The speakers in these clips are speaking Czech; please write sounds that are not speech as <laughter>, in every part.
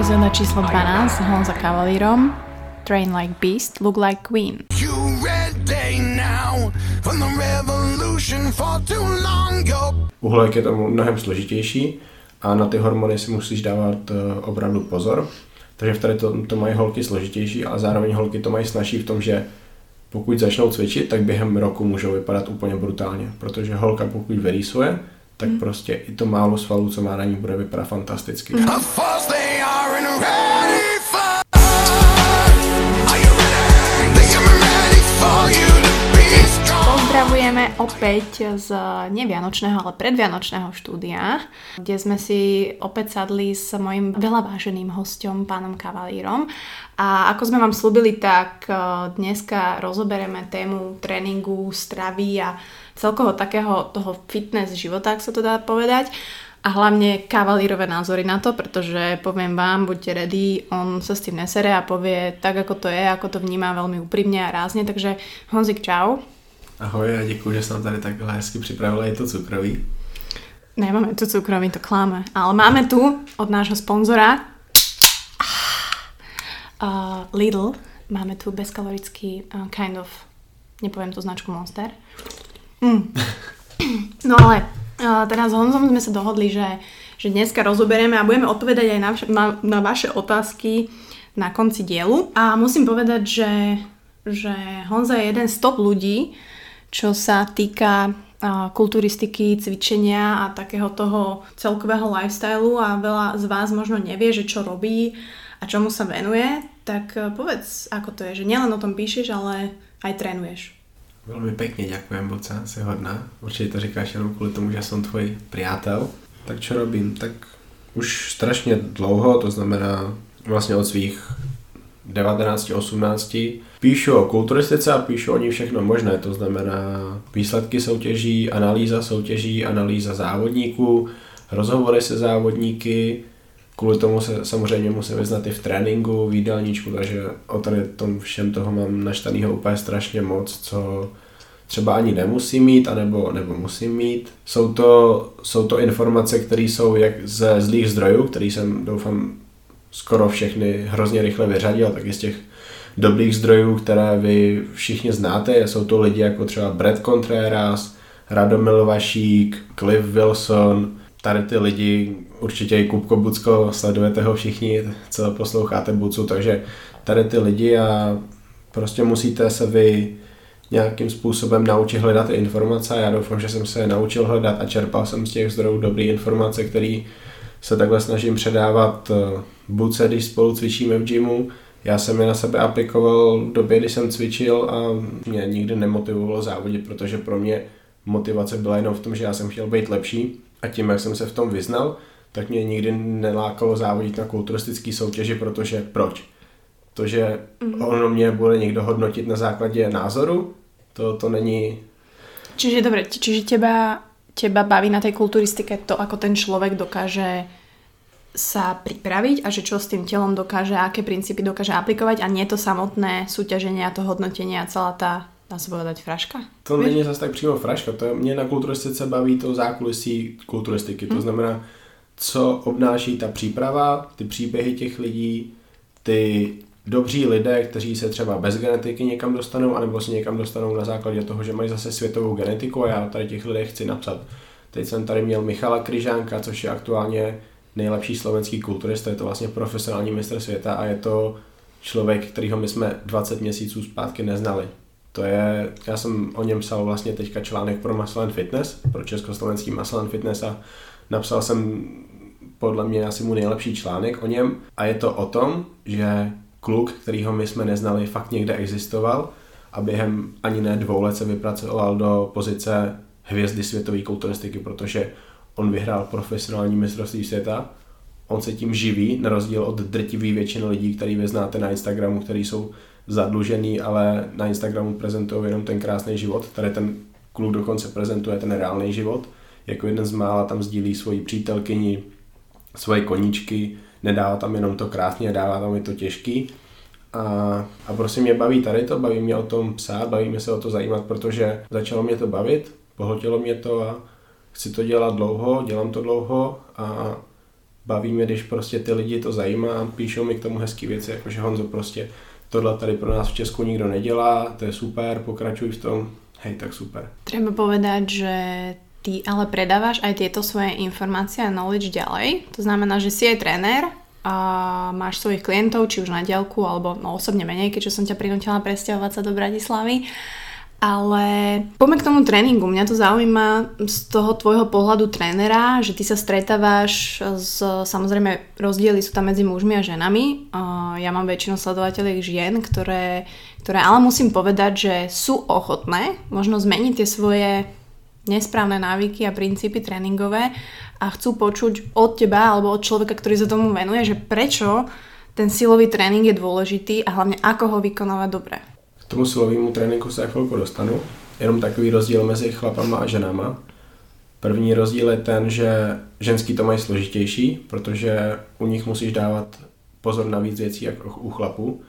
epizóda číslo 12 s Honza Cavalierom. Train like beast, look like queen. You ready now from the revolution for too long Uhlek je to mnohem složitější a na ty hormony si musíš dávat uh, opravdu pozor. Takže v tady to, to mají holky složitější, ale zároveň holky to mají snažší v tom, že pokud začnou cvičit, tak během roku můžou vypadat úplně brutálně, protože holka pokud vyrýsuje, tak mm. prostě i to málo svalů, co má na ní, bude vypadat fantasticky. Mm. Pozdravujeme opäť z nevianočného, ale predvianočného štúdia, kde sme si opäť sadli s mojim veľa váženým hostom, pánom Kavalírom. A ako sme vám slúbili, tak eh, dneska rozoberieme tému tréningu, stravy a celkovo takého toho fitness života, ak sa to dá povedať. A hlavne kavalírové názory na to, pretože poviem vám, buďte ready, on sa s tým nesere a povie tak, ako to je, ako to vnímá veľmi úprimne a rázne. Takže Honzik, čau. Ahoj a děkuji, že jsem tady takhle hezky připravila i to cukroví. Nemáme tu cukroví, to kláme. Ale máme tu od nášho sponzora uh, Lidl. Máme tu bezkalorický uh, kind of, nepoviem tu značku Monster. Mm. No ale uh, teraz s Honzom sme sa dohodli, že, že dneska rozoberieme a budeme odpovedať aj na, na, na vaše otázky na konci dielu. A musím povedať, že, že Honza je jeden z top ľudí, čo sa týka kulturistiky, cvičenia a takého toho celkového lifestylu a veľa z vás možno nevie, že čo robí a čomu sa venuje, tak e, povedz, ako to je, že nielen o tom píšeš, ale aj trénuješ. Velmi pěkně děkujem, Boca, si hodná. Určitě to říkáš jenom kvůli tomu, že jsem tvůj priateľ. Tak čo robím? Tak už strašně dlouho, to znamená vlastně od svých 19, 18, píšu o kulturistice a píšu o ní všechno možné, to znamená výsledky soutěží, analýza soutěží, analýza závodníků, rozhovory se závodníky, kvůli tomu se samozřejmě musím vyznat i v tréninku, v jídelníčku, takže o tady tom všem toho mám naštanýho úplně strašně moc, co třeba ani nemusím mít, anebo, nebo musím mít. Jsou to, jsou to informace, které jsou jak ze zlých zdrojů, který jsem doufám skoro všechny hrozně rychle vyřadil, tak z těch dobrých zdrojů, které vy všichni znáte. Jsou to lidi jako třeba Brad Contreras, Radomil Vašík, Cliff Wilson, tady ty lidi, určitě i Kupko Bucko, sledujete ho všichni, co posloucháte Bucu, takže tady ty lidi a prostě musíte se vy nějakým způsobem naučit hledat ty informace já doufám, že jsem se naučil hledat a čerpal jsem z těch zdrojů dobré informace, které se takhle snažím předávat eh, buce, když spolu cvičíme v gymu. Já jsem je na sebe aplikoval v době, kdy jsem cvičil a mě nikdy nemotivovalo závodit, protože pro mě motivace byla jenom v tom, že já jsem chtěl být lepší a tím, jak jsem se v tom vyznal, tak mě nikdy nelákalo závodit na kulturistické soutěži, protože proč? To, že mm-hmm. ono mě bude někdo hodnotit na základě názoru, to, to není... Čiže dobre, čiže teba teba baví na tej kulturistike to, ako ten človek dokáže sa pripraviť a že čo s tým telom dokáže, aké princípy dokáže aplikovať a nie to samotné súťaženie a to hodnotenie a celá tá dá se povedať fraška? To Víš? není zase tak přímo fraška, to je, mě na kulturistice baví to zákulisí kulturistiky, hmm. to hm. znamená, co obnáší ta příprava, ty příběhy těch lidí, ty dobří lidé, kteří se třeba bez genetiky někam dostanou, anebo se někam dostanou na základě toho, že mají zase světovou genetiku a já tady těch lidech chci napsat. Teď jsem tady měl Michala Kryžánka, což je aktuálně nejlepší slovenský kulturista, je to vlastně profesionální mistr světa a je to člověk, kterýho my jsme 20 měsíců zpátky neznali. To je, já jsem o něm psal vlastně teďka článek pro Muscle and Fitness, pro československý Muscle and Fitness a napsal jsem podle mě asi mu nejlepší článek o něm a je to o tom, že kluk, kterýho my jsme neznali, fakt někde existoval a během ani ne dvou let se vypracoval do pozice hvězdy světové kulturistiky, protože on vyhrál profesionální mistrovství světa, on se tím živí, na rozdíl od drtivé většiny lidí, který vy znáte na Instagramu, který jsou zadlužený, ale na Instagramu prezentují jenom ten krásný život. Tady ten kluk dokonce prezentuje ten reálný život. Jako jeden z mála tam sdílí svoji přítelkyni, svoje koníčky, nedává tam jenom to krásně, dává tam i to těžký. A, a prostě mě baví tady to, baví mě o tom psát, baví mě se o to zajímat, protože začalo mě to bavit, pohltilo mě to a chci to dělat dlouho, dělám to dlouho a baví mě, když prostě ty lidi to zajímá, píšou mi k tomu hezký věci, jakože Honzo prostě tohle tady pro nás v Česku nikdo nedělá, to je super, pokračuj v tom, hej, tak super. Treba povedať, že ty ale predávaš aj tieto svoje informácie a knowledge ďalej. To znamená, že si aj tréner a máš svojich klientov, či už na diálku, alebo no, osobne menej, keďže som ťa prinútila presťahovať sa do Bratislavy. Ale poďme k tomu tréningu. Mňa to zaujíma z toho tvojho pohľadu trénera, že ty sa stretávaš s, samozrejme, rozdiely sú tam medzi mužmi a ženami. Ja mám väčšinu sledovateľiek žien, ktoré, ktoré ale musím povedať, že sú ochotné možno zmeniť tie svoje nesprávne návyky a princípy tréningové a chcú počuť od teba alebo od človeka, ktorý sa tomu venuje, že prečo ten silový tréning je dôležitý a hlavne ako ho vykonávať dobre tomu silovému tréninku se chvilku dostanu. Jenom takový rozdíl mezi chlapama a ženama. První rozdíl je ten, že ženský to mají složitější, protože u nich musíš dávat pozor na víc věcí jako u chlapů.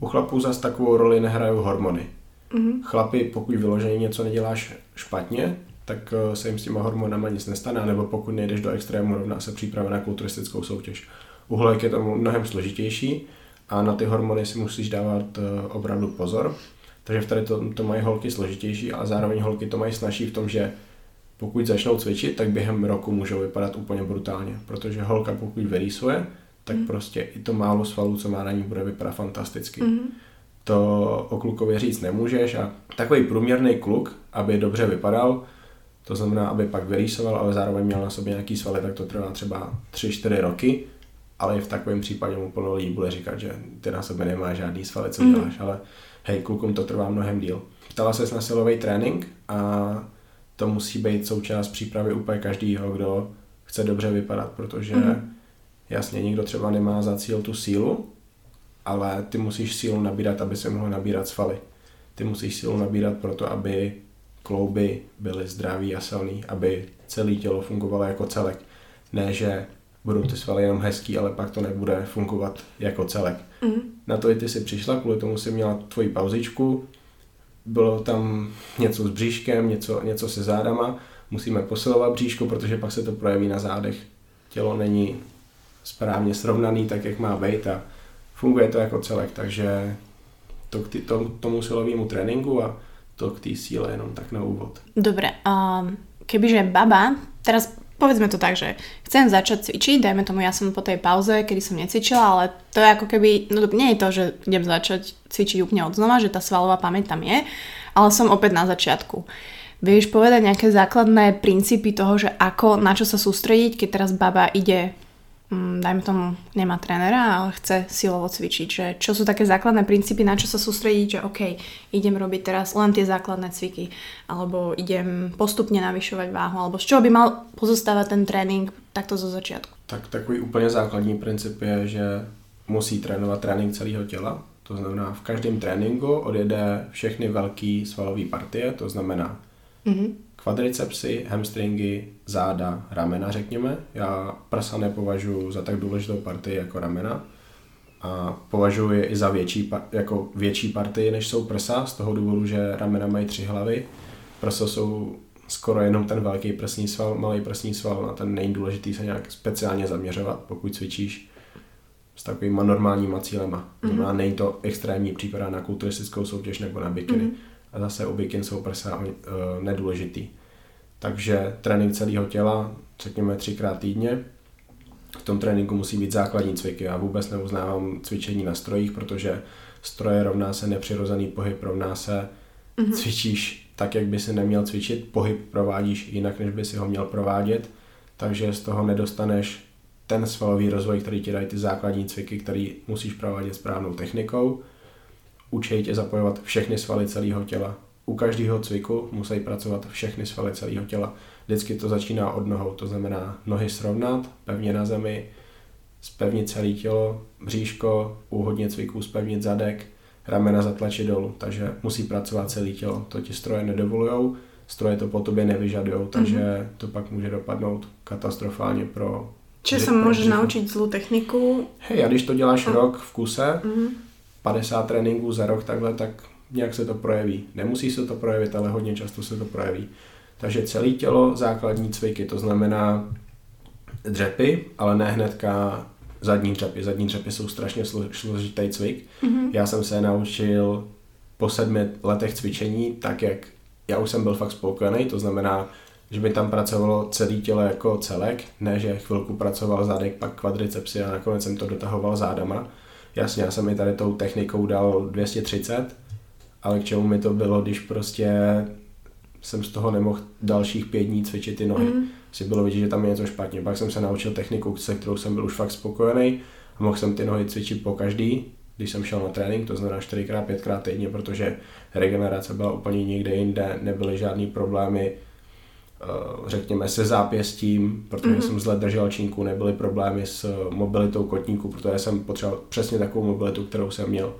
U chlapů zase takovou roli nehrají hormony. Mm-hmm. Chlapi, pokud vyloženě něco neděláš špatně, tak eh, se jim s těma hormonama nic nestane, nebo pokud nejdeš do extrému, rovná se příprava na kulturistickou soutěž. U holek je to mnohem složitější, a na ty hormony si musíš dávat eh, opravdu pozor. Takže v tady to, to mají holky složitější a zároveň holky to mají snažší v tom, že pokud začnou cvičit, tak během roku můžou vypadat úplně brutálně, protože holka pokud vyrýsuje, tak mm. prostě i to málo svalů, co má na ní, bude vypadat fantasticky. Mm. To o klukově říct nemůžeš a takový průměrný kluk, aby dobře vypadal, to znamená, aby pak vyrýsoval, ale zároveň měl na sobě nějaký svaly, tak to trvá třeba 3-4 roky ale i v takovém případě mu plno lidí bude říkat, že ty na sebe nemá žádný svaly, co mm. děláš, ale hej, klukům to trvá mnohem díl. Ptala se na silový trénink a to musí být součást přípravy úplně každýho, kdo chce dobře vypadat, protože mm. jasně, někdo třeba nemá za cíl tu sílu, ale ty musíš sílu nabírat, aby se mohl nabírat svaly. Ty musíš sílu nabírat proto, aby klouby byly zdraví a silný, aby celé tělo fungovalo jako celek. Ne, že budou ty svaly jenom hezký, ale pak to nebude fungovat jako celek. Mm. Na to i ty si přišla, kvůli tomu si měla tvoji pauzičku, bylo tam něco s bříškem, něco, něco se zádama, musíme posilovat bříško, protože pak se to projeví na zádech. Tělo není správně srovnaný, tak jak má být a funguje to jako celek, takže to k tý, to, tomu silovému tréninku a to k té síle jenom tak na úvod. Dobre, um, kebyže baba, teraz povedzme to tak, že chcem začať cvičiť, dajme tomu, ja som po tej pauze, kedy som necvičila, ale to je ako keby, no nie je to, že idem začať cvičiť úplne od znova, že tá svalová pamäť tam je, ale som opäť na začiatku. Vieš povedať nejaké základné princípy toho, že ako, na čo sa sústrediť, keď teraz baba ide dajme tomu, nemá trénera, ale chce silovo cvičiť, že čo sú také základné princípy, na čo sa sústrediť, že OK, idem robiť teraz len tie základné cviky, alebo idem postupne navyšovať váhu, alebo z čoho by mal pozostávať ten trénink takto zo začiatku? Tak takový úplně základní princip je, že musí trénovat trénink celého těla. To znamená, v každém tréninku odjede všechny velké svalové partie, to znamená mm-hmm kvadricepsy, hamstringy, záda, ramena, řekněme. Já prsa nepovažuji za tak důležitou partii jako ramena a považuji je i za větší, jako větší partii, než jsou prsa, z toho důvodu, že ramena mají tři hlavy. Prsa jsou skoro jenom ten velký prsní sval, malý prsní sval, na ten není důležitý se nějak speciálně zaměřovat, pokud cvičíš s takovýma normálníma cílema. Mm-hmm. není to extrémní příprava na kulturistickou soutěž nebo na bikiny. Mm-hmm a zase u bikin jsou prsa uh, nedůležitý. Takže trénink celého těla, řekněme třikrát týdně. V tom tréninku musí být základní cviky. Já vůbec neuznávám cvičení na strojích, protože stroje rovná se nepřirozený pohyb, rovná se mm-hmm. cvičíš tak, jak by si neměl cvičit, pohyb provádíš jinak, než by si ho měl provádět, takže z toho nedostaneš ten svalový rozvoj, který ti dají ty základní cviky, který musíš provádět správnou technikou učí tě zapojovat všechny svaly celého těla. U každého cviku musí pracovat všechny svaly celého těla. Vždycky to začíná od nohou, to znamená nohy srovnat, pevně na zemi, spevnit celé tělo, bříško, u hodně cviků spevnit zadek, ramena zatlačit dolů, takže musí pracovat celé tělo. To ti stroje nedovolujou, stroje to po tobě nevyžadují, takže mm-hmm. to pak může dopadnout katastrofálně pro Čiže se můžeš naučit zlou techniku? Hej, a když to děláš a... rok v kuse, mm-hmm 50 tréninků za rok takhle, tak nějak se to projeví. Nemusí se to projevit, ale hodně často se to projeví. Takže celé tělo, základní cviky, to znamená dřepy, ale ne hnedka zadní dřepy. Zadní dřepy jsou strašně složitý cvik. Mm-hmm. Já jsem se naučil po sedmi letech cvičení, tak jak já už jsem byl fakt spokojený, to znamená, že by tam pracovalo celé tělo jako celek, ne, že chvilku pracoval zadek, pak kvadricepsy a nakonec jsem to dotahoval zádama. Jasně, já jsem mi tady tou technikou dal 230, ale k čemu mi to bylo, když prostě jsem z toho nemohl dalších pět dní cvičit ty nohy. Mm. Si bylo vidět, že tam je něco špatně. Pak jsem se naučil techniku, se kterou jsem byl už fakt spokojený a mohl jsem ty nohy cvičit po každý, když jsem šel na trénink, to znamená 4x, 5x týdně, protože regenerace byla úplně někde jinde, nebyly žádný problémy, řekněme, se zápěstím, protože mm-hmm. jsem zle držel činku, nebyly problémy s mobilitou kotníku, protože jsem potřeboval přesně takovou mobilitu, kterou jsem měl.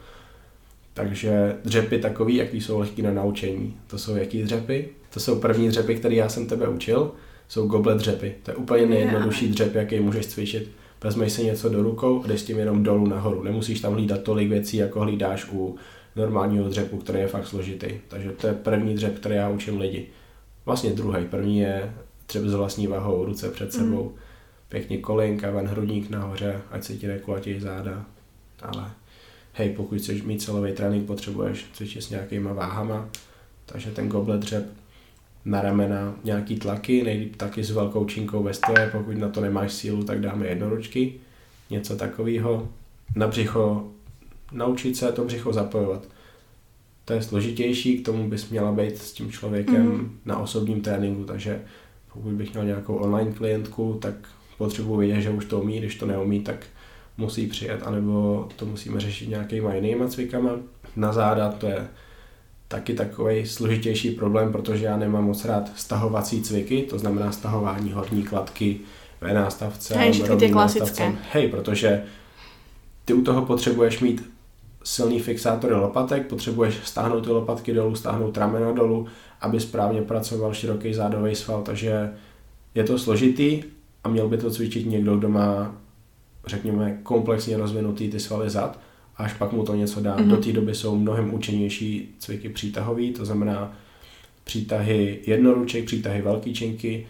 Takže dřepy takový, jaký jsou lehký na naučení. To jsou jaký dřepy? To jsou první dřepy, které já jsem tebe učil. Jsou goblet dřepy. To je úplně nejjednodušší dřep, jaký můžeš cvičit. Vezmeš si něco do rukou a jdeš s tím jenom dolů nahoru. Nemusíš tam hlídat tolik věcí, jako hlídáš u normálního dřepu, který je fakt složitý. Takže to je první dřep, který já učím lidi. Vlastně druhý. První je dřep s vlastní vahou, ruce před sebou. Mm. Pěkně kolinka, ven hrudník nahoře, ať se ti nekulatějí záda. Ale hej, pokud chceš mít celový trénink, potřebuješ cvičit s nějakýma váhama, takže ten goblet dřep na ramena nějaký tlaky, nejlíp taky s velkou činkou ve stoje, pokud na to nemáš sílu, tak dáme jednoručky, něco takového. Na břicho, naučit se to břicho zapojovat. To je složitější, k tomu bys měla být s tím člověkem mm. na osobním tréninku, takže pokud bych měl nějakou online klientku, tak potřebuji vědět, že už to umí, když to neumí, tak musí přijet, anebo to musíme řešit nějakýma jinýma cvikama. Na záda to je taky takový složitější problém, protože já nemám moc rád stahovací cviky, to znamená stahování horní kladky, v nástavce, Hej, ty klasické. Hej, protože ty u toho potřebuješ mít silný fixátory lopatek, potřebuješ stáhnout ty lopatky dolů, stáhnout ramena dolů, aby správně pracoval široký zádový sval, takže je to složitý a měl by to cvičit někdo, kdo má řekněme, komplexně rozvinutý ty svaly zad, až pak mu to něco dá. Mm-hmm. Do té doby jsou mnohem účinnější cviky přítahový, to znamená přítahy jednoruček, přítahy velký činky.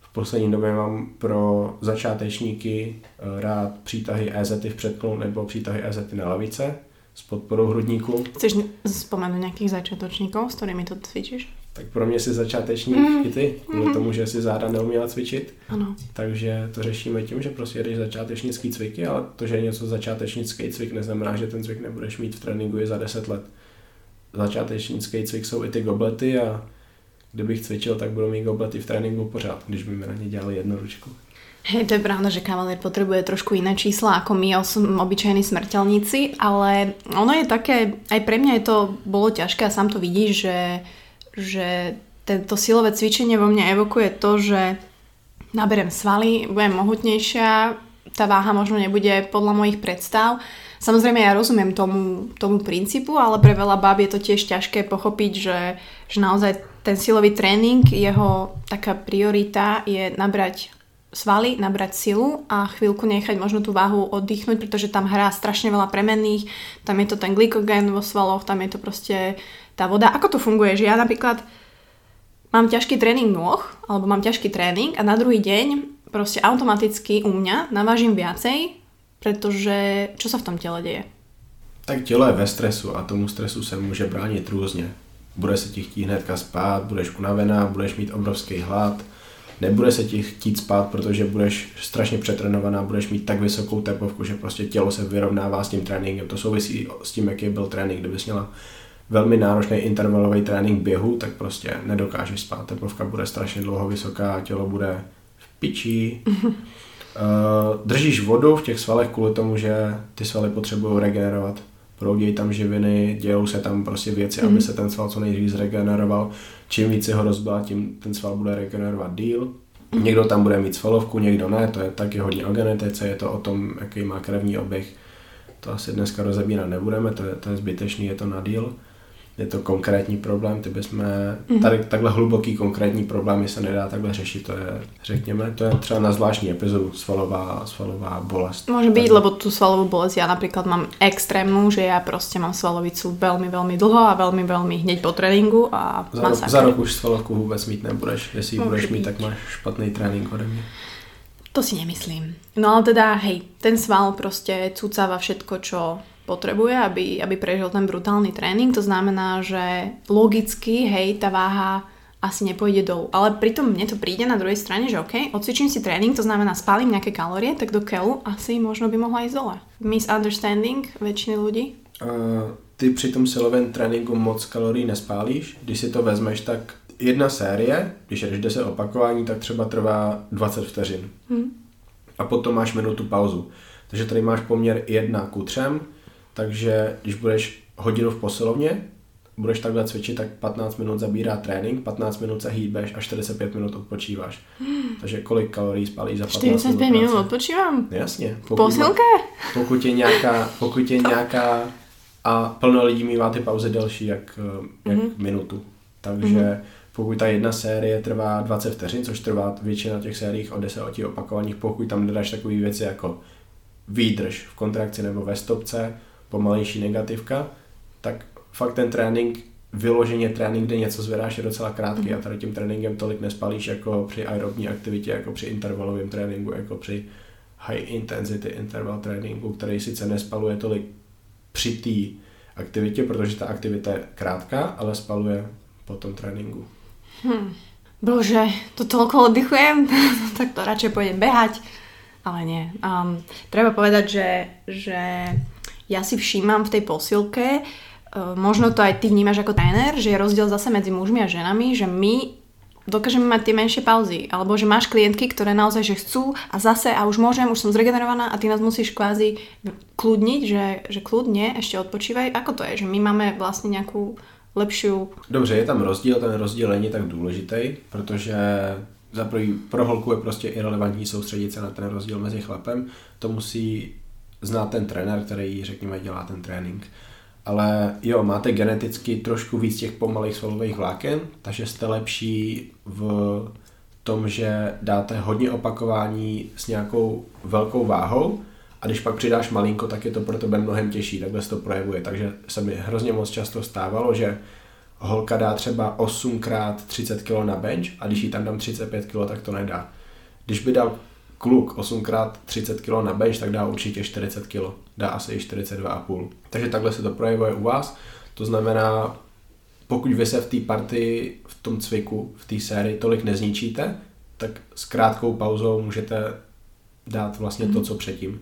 V poslední době mám pro začátečníky eh, rád přítahy EZ v předklonu nebo přítahy EZ na lavice s podporou hrudníku. Chceš vzpomenout nějakých začátečníků, s kterými to cvičíš? tak pro mě si začátečník mm. i ty, kvůli mm. tomu, že si záda neuměla cvičit. Ano. Takže to řešíme tím, že prostě jedeš začátečnický cviky, ale to, že je něco začátečnický cvik, neznamená, že ten cvik nebudeš mít v tréninku i za 10 let. Začátečnický cvik jsou i ty goblety a kdybych cvičil, tak budu mít goblety v tréninku pořád, když by mi na ně dělali jednu ručku. Hej, <laughs> to je pravda, že kavalér potrebuje trošku iné čísla ako my, som obyčajní smrteľníci, ale ono je také, aj pre mňa je to bolo ťažké a sám to vidíš, že že tento silové cvičenie vo mne evokuje to, že naberem svaly, budem mohutnejšia, tá váha možno nebude podľa mojich predstav. Samozrejme ja rozumiem tomu, tomu princípu, ale pre veľa báb je to tiež ťažké pochopiť, že, že naozaj ten silový tréning, jeho taká priorita je nabrať svaly, nabrať silu a chvíľku nechať možno tú váhu oddychnúť, pretože tam hrá strašne veľa premenných, tam je to ten glykogén vo svaloch, tam je to proste tá voda. Ako to funguje? Že ja napríklad mám ťažký tréning nôh, alebo mám ťažký tréning a na druhý deň proste automaticky u mňa navážim viacej, pretože čo sa v tom tele deje? Tak tělo je ve stresu a tomu stresu se může bránit různě. Bude se ti chtít hnedka spát, budeš unavená, budeš mít obrovský hlad, nebude se ti chtít spát, protože budeš strašně přetrenovaná, budeš mít tak vysokou tepovku, že prostě tělo se vyrovnává s tím tréninkem. To souvisí s tím, jaký byl trénink. Kdybys měla velmi náročný intervalový trénink běhu, tak prostě nedokážeš spát. Tepovka bude strašně dlouho vysoká, tělo bude v piči. <laughs> Držíš vodu v těch svalech kvůli tomu, že ty svaly potřebují regenerovat. Proudějí tam živiny, dějou se tam prostě věci, mm. aby se ten sval co nejdřív zregeneroval. Čím víc ho rozbila, tím ten sval bude regenerovat díl. Mm. Někdo tam bude mít svalovku, někdo ne, to je taky hodně o genetice, je to o tom, jaký má krevní oběh. To asi dneska rozebírat nebudeme, to je, to je zbytečný, je to na díl je to konkrétní problém, ty bychom, mm-hmm. tady takhle hluboký konkrétní problémy se nedá takhle řešit, to je, řekněme, to je třeba na zvláštní epizodu svalová, svalová bolest. Může být, lebo tu svalovou bolest já například mám extrémnu, že já prostě mám svalovicu velmi, velmi dlho a velmi, velmi hněď po tréninku a za rok, za rok už svalovku vůbec mít nebudeš, jestli ji budeš mít, tak máš špatný trénink ode mě. To si nemyslím. No ale teda, hej, ten sval proste cucáva všetko, čo potrebuje, aby, aby prežil ten brutálny tréning. To znamená, že logicky, hej, tá váha asi nepôjde dolu. Ale pritom mne to príde na druhej strane, že OK, odcvičím si tréning, to znamená spálim nejaké kalórie, tak do keľu asi možno by mohla ísť dole. Misunderstanding väčšiny ľudí? Uh, ty při tom silovém tréninku moc kalorií nespálíš. Když si to vezmeš, tak jedna série, když jdeš 10 opakování, tak třeba trvá 20 vteřin. Hmm. A potom máš minutu pauzu. Takže tady máš poměr 1 ku 3, takže když budeš hodinu v posilovně, budeš takhle cvičit, tak 15 minut zabírá trénink, 15 minut se hýbeš a 45 minut odpočíváš. Hmm. <gasps> Takže kolik kalorií spálíš za 15 45 minut? minut odpočívám? Jasně. Pokud Posilka? Má, pokud je nějaká, <laughs> pokud je nějaká a plno lidí mývá ty pauzy delší jak, jak mm-hmm. minutu. Takže mm-hmm. pokud ta jedna série trvá 20 vteřin, což trvá většina těch sérií o 10 opakovaných, pokud tam dodáš takové věci jako výdrž v kontrakci nebo ve stopce, pomalejší negativka, tak fakt ten trénink, vyloženě trénink, kde něco zvedáš, je docela krátký mm. a tady tím tréninkem tolik nespalíš jako při aerobní aktivitě, jako při intervalovém tréninku, jako při high intensity interval tréninku, který sice nespaluje tolik při té aktivitě, protože ta aktivita je krátká, ale spaluje po tom tréninku. Hmm. Bože, to toľko oddychujem, <laughs> tak to radšej pôjdem behať. Ale nie. Um, treba povedať, že, že ja si všímam v tej posilke, uh, možno to aj ty vnímaš ako tréner, že je rozdiel zase medzi mužmi a ženami, že my dokážeme mať tie menšie pauzy. Alebo že máš klientky, ktoré naozaj že chcú a zase a už môžem, už som zregenerovaná a ty nás musíš kvázi kľudniť, že, že kľudne ešte odpočívaj. Ako to je? Že my máme vlastne nejakú lepšiu... Dobře, je tam rozdíl, ten rozdíl není tak důležitý, protože za prvý, pro holku je prostě irrelevantní soustředit se na ten rozdíl mezi chlapem. To musí znát ten trenér, který, řekněme, dělá ten trénink ale jo, máte geneticky trošku víc těch pomalých svalových vláken, takže jste lepší v tom, že dáte hodně opakování s nějakou velkou váhou a když pak přidáš malinko, tak je to pro tebe mnohem těžší, takhle se to projevuje. Takže se mi hrozně moc často stávalo, že holka dá třeba 8x 30 kg na bench a když jí tam dám 35 kg, tak to nedá. Když by dal kluk 8x 30 kg na bench, tak dá určitě 40 kg. Dá asi i 42,5. Takže takhle se to projevuje u vás. To znamená, pokud vy se v té partii, v tom cviku, v té sérii tolik nezničíte, tak s krátkou pauzou můžete dát vlastně to, mhm. co předtím.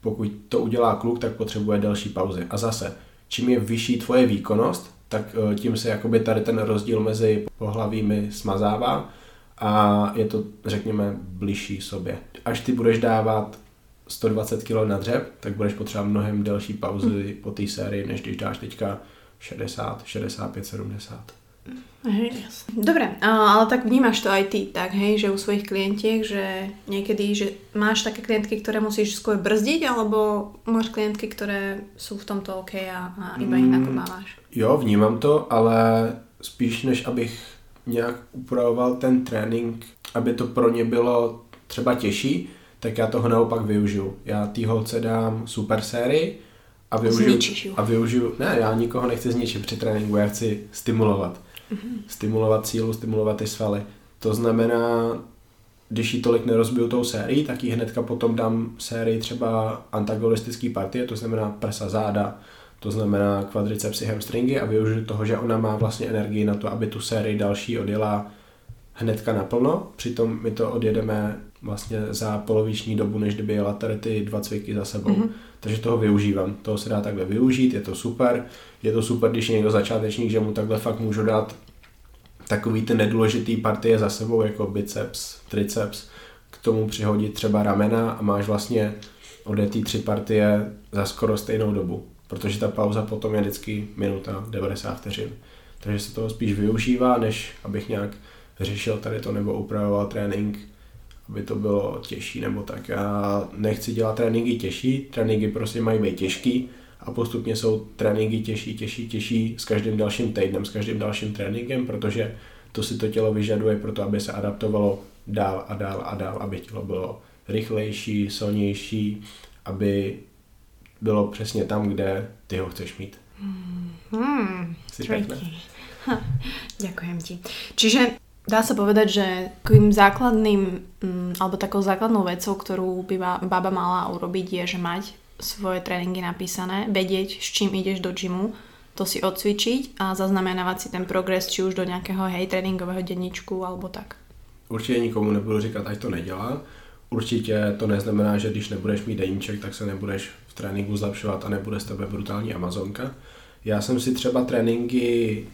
Pokud to udělá kluk, tak potřebuje delší pauzy. A zase, čím je vyšší tvoje výkonnost, tak eh, tím se jakoby tady ten rozdíl mezi pohlavími smazává a je to, řekněme, bližší sobě. Až ty budeš dávat 120 kg na dřep, tak budeš potřebovat mnohem delší pauzy hmm. po té sérii, než když dáš teďka 60, 65, 70. Hej, Dobre, ale tak vnímaš to aj ty, tak hej, že u svojich klientiek, že niekedy, že máš také klientky, ktoré musíš skôr brzdiť, alebo máš klientky, ktoré sú v tomto OK a, a iba mm, inak máš? Jo, vnímám to, ale spíš než abych nějak upravoval ten trénink, aby to pro ně bylo třeba těžší, tak já toho naopak využiju. Já té holce dám super sérii a využiju, a využiju, ne, já nikoho nechci zničit při tréninku, já chci stimulovat. Mm-hmm. Stimulovat sílu, stimulovat ty svaly. To znamená, když ji tolik nerozbiju tou sérií, tak ji hnedka potom dám sérii třeba antagonistický partie, to znamená prsa záda, to znamená kvadricepsy, hamstringy a využiju toho, že ona má vlastně energii na to, aby tu sérii další odjela hnedka naplno, přitom my to odjedeme vlastně za poloviční dobu, než kdyby jela tady ty dva cviky za sebou. Mm-hmm. Takže toho využívám. Toho se dá takhle využít, je to super. Je to super, když je někdo začátečník, že mu takhle fakt můžu dát takový ty nedůležitý partie za sebou, jako biceps, triceps, k tomu přihodit třeba ramena a máš vlastně odjetý tři partie za skoro stejnou dobu protože ta pauza potom je vždycky minuta, 90 vteřin. Takže se toho spíš využívá, než abych nějak řešil tady to nebo upravoval trénink, aby to bylo těžší nebo tak. Já nechci dělat tréninky těžší, tréninky prostě mají být těžký a postupně jsou tréninky těžší, těžší, těžší s každým dalším týdnem, s každým dalším tréninkem, protože to si to tělo vyžaduje pro to, aby se adaptovalo dál a dál a dál, aby tělo bylo rychlejší, silnější, aby bylo přesně tam, kde ty ho chceš mít. Hmm, Ďakujem ti. Čiže dá sa povedať, že takým základným, mm, alebo takou základnou vecou, ktorú by baba mala urobiť, je, že mať svoje tréningy napísané, vedieť, s čím ideš do gymu, to si odcvičiť a zaznamenávať si ten progres, či už do nějakého hej, tréninkového denníčku alebo tak. Určitě nikomu nebudu říkat, ať to nedělá. Určitě to neznamená, že když nebudeš mít deníček, tak se nebudeš v tréninku zlepšovat a nebude z tebe brutální amazonka. Já jsem si třeba tréninky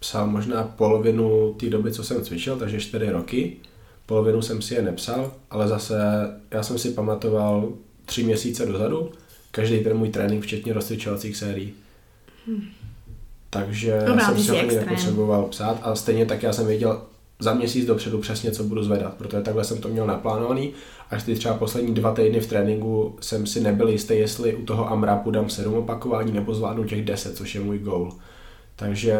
psal možná polovinu té doby, co jsem cvičil, takže 4 roky. Polovinu jsem si je nepsal, ale zase já jsem si pamatoval tři měsíce dozadu každý ten můj trénink, včetně rozcvičovacích sérií. Hmm. Takže Dobrá, jsem si ho nepotřeboval psát a stejně tak já jsem věděl za měsíc dopředu přesně, co budu zvedat, protože takhle jsem to měl naplánovaný. Až ty třeba poslední dva týdny v tréninku jsem si nebyl jistý, jestli u toho AMRAPu dám 7 opakování nebo zvládnu těch 10, což je můj goal. Takže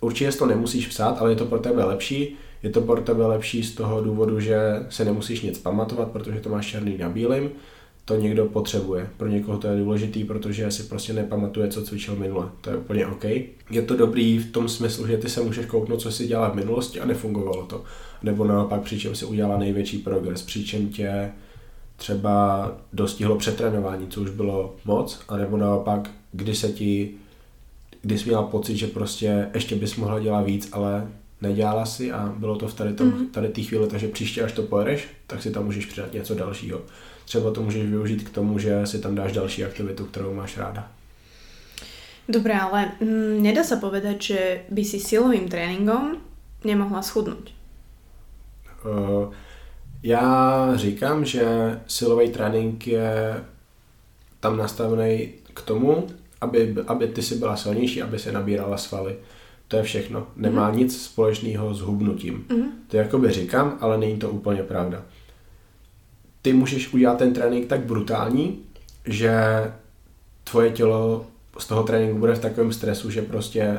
určitě to nemusíš psát, ale je to pro tebe lepší. Je to pro tebe lepší z toho důvodu, že se nemusíš nic pamatovat, protože to máš černý na bílým to někdo potřebuje. Pro někoho to je důležitý, protože si prostě nepamatuje, co cvičil minule. To je úplně OK. Je to dobrý v tom smyslu, že ty se můžeš kouknout, co si dělala v minulosti a nefungovalo to. Nebo naopak, přičem si udělala největší progres, přičem tě třeba dostihlo přetrénování, co už bylo moc, anebo naopak, kdy se ti, kdy jsi měla pocit, že prostě ještě bys mohla dělat víc, ale nedělala si a bylo to v tady, tom, mm. tady té chvíli, takže příště, až to pojedeš, tak si tam můžeš přidat něco dalšího třeba to můžeš využít k tomu, že si tam dáš další aktivitu, kterou máš ráda. Dobré, ale mm, nedá se povedať, že by si silovým tréninkom nemohla schudnout. Uh, já říkám, že silový trénink je tam nastavený k tomu, aby, aby ty si byla silnější, aby se nabírala svaly. To je všechno. Nemá mm. nic společného s hubnutím. Mm. To jakoby říkám, ale není to úplně pravda ty můžeš udělat ten trénink tak brutální, že tvoje tělo z toho tréninku bude v takovém stresu, že prostě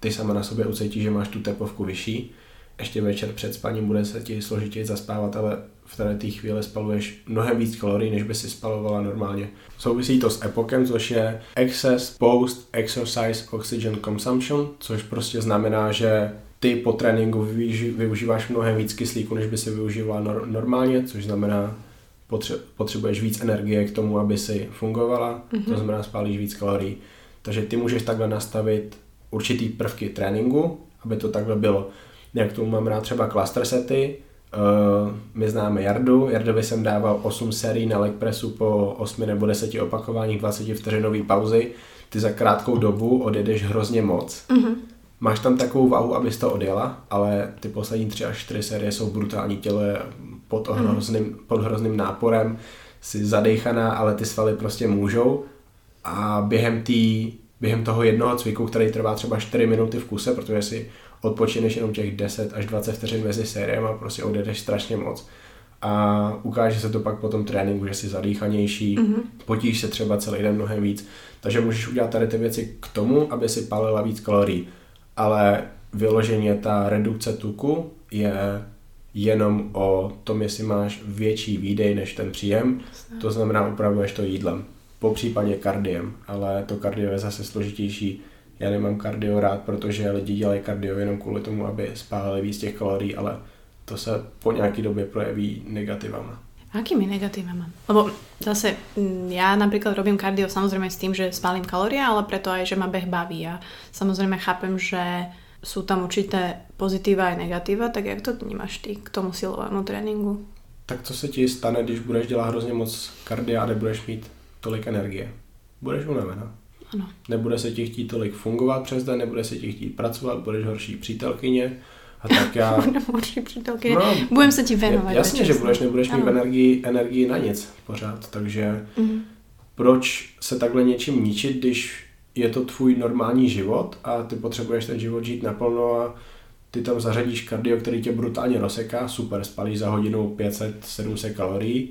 ty sama na sobě ucítíš, že máš tu tepovku vyšší, ještě večer před spaním bude se ti složitěji zaspávat, ale v té chvíli spaluješ mnohem víc kalorií, než by si spalovala normálně. Souvisí to s EPOKem, což je Excess Post Exercise Oxygen Consumption, což prostě znamená, že ty po tréninku využíváš mnohem víc kyslíku, než by si využívala normálně, což znamená potřebuješ víc energie k tomu, aby si fungovala, mm-hmm. to znamená spálíš víc kalorií. Takže ty můžeš takhle nastavit určitý prvky tréninku, aby to takhle bylo. Jak tomu mám rád třeba cluster sety, uh, my známe Jardu, Jardovi jsem dával 8 sérií na leg pressu po 8 nebo 10 opakováních 20 vteřinový pauzy, ty za krátkou dobu odjedeš hrozně moc. Mm-hmm. Máš tam takovou váhu, abys to odjela, ale ty poslední 3 až 4 série jsou brutální, tělo je pod, hmm. hrozným, pod hrozným náporem, si zadejchaná, ale ty svaly prostě můžou a během, tý, během toho jednoho cviku, který trvá třeba 4 minuty v kuse, protože si odpočineš jenom těch 10 až 20 vteřin mezi sériemi a prostě odjedeš strašně moc. A ukáže se to pak po tom tréninku, že jsi zadýchanější, mm-hmm. potíš se třeba celý den mnohem víc. Takže můžeš udělat tady ty věci k tomu, aby si palila víc kalorií. Ale vyloženě ta redukce tuku je jenom o tom, jestli máš větší výdej než ten příjem, to znamená upravuješ to jídlem, po případě kardiem, ale to kardio je zase složitější. Já nemám kardio rád, protože lidi dělají kardio jenom kvůli tomu, aby spálili víc těch kalorií, ale to se po nějaké době projeví negativama. Akými negatívami? Lebo zase mm, ja napríklad robím kardio samozrejme s tým, že spálim kalórie, ale preto aj, že ma beh baví. A samozrejme chápem, že sú tam určité pozitiva a negativa, tak jak to vnímáš ty k tomu silovému tréninku? Tak co se ti stane, když budeš dělat hrozně moc kardia a nebudeš mít tolik energie? Budeš unavená. Ano. Nebude se ti chtít tolik fungovat přes den, nebude se ti chtít pracovat, budeš horší přítelkyně. A tak já... <laughs> Horší přítelkyně. No, Budem se ti věnovat. Jasně, že budeš, nebudeš mít energii, energii na nic pořád. Takže mm. proč se takhle něčím ničit, když je to tvůj normální život a ty potřebuješ ten život žít naplno a ty tam zařadíš kardio, který tě brutálně rozseká, super, spalíš za hodinu 500-700 kalorií,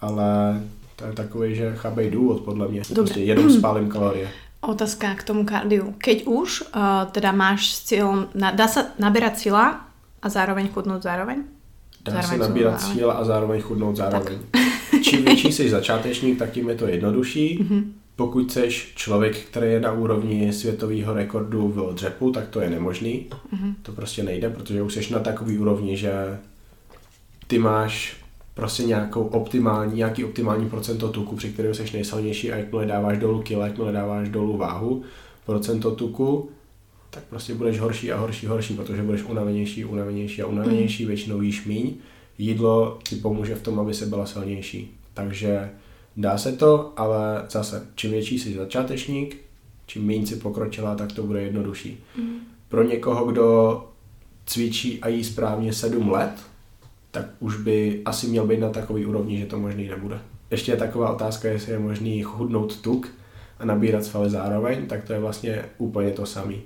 ale to je takový, že chabej důvod podle mě. Dobře. Prostě jenom <clears throat> spálím kalorie. Otázka k tomu kardiu. Keď už uh, teda máš s cílom, na, dá se nabírat síla a zároveň chudnout zároveň? Dá zároveň se nabírat síla a zároveň chudnout zároveň. <laughs> Čím větší jsi začátečník, tak tím je to jednodušší. Mm-hmm pokud jsi člověk, který je na úrovni světového rekordu v dřepu, tak to je nemožný. Mm-hmm. To prostě nejde, protože už jsi na takový úrovni, že ty máš prostě nějakou optimální, nějaký optimální procento tuku, při kterém jsi nejsilnější a jakmile dáváš dolů kilo, jakmile dáváš dolů váhu, procento tuku, tak prostě budeš horší a horší, horší, protože budeš unavenější, unavenější a unavenější, mm. většinou jíš míň. Jídlo ti pomůže v tom, aby se byla silnější. Takže dá se to, ale zase, čím větší jsi začátečník, čím méně si pokročila, tak to bude jednodušší. Mm. Pro někoho, kdo cvičí a jí správně 7 let, tak už by asi měl být na takový úrovni, že to možný nebude. Ještě je taková otázka, jestli je možný chudnout tuk a nabírat svaly zároveň, tak to je vlastně úplně to samý.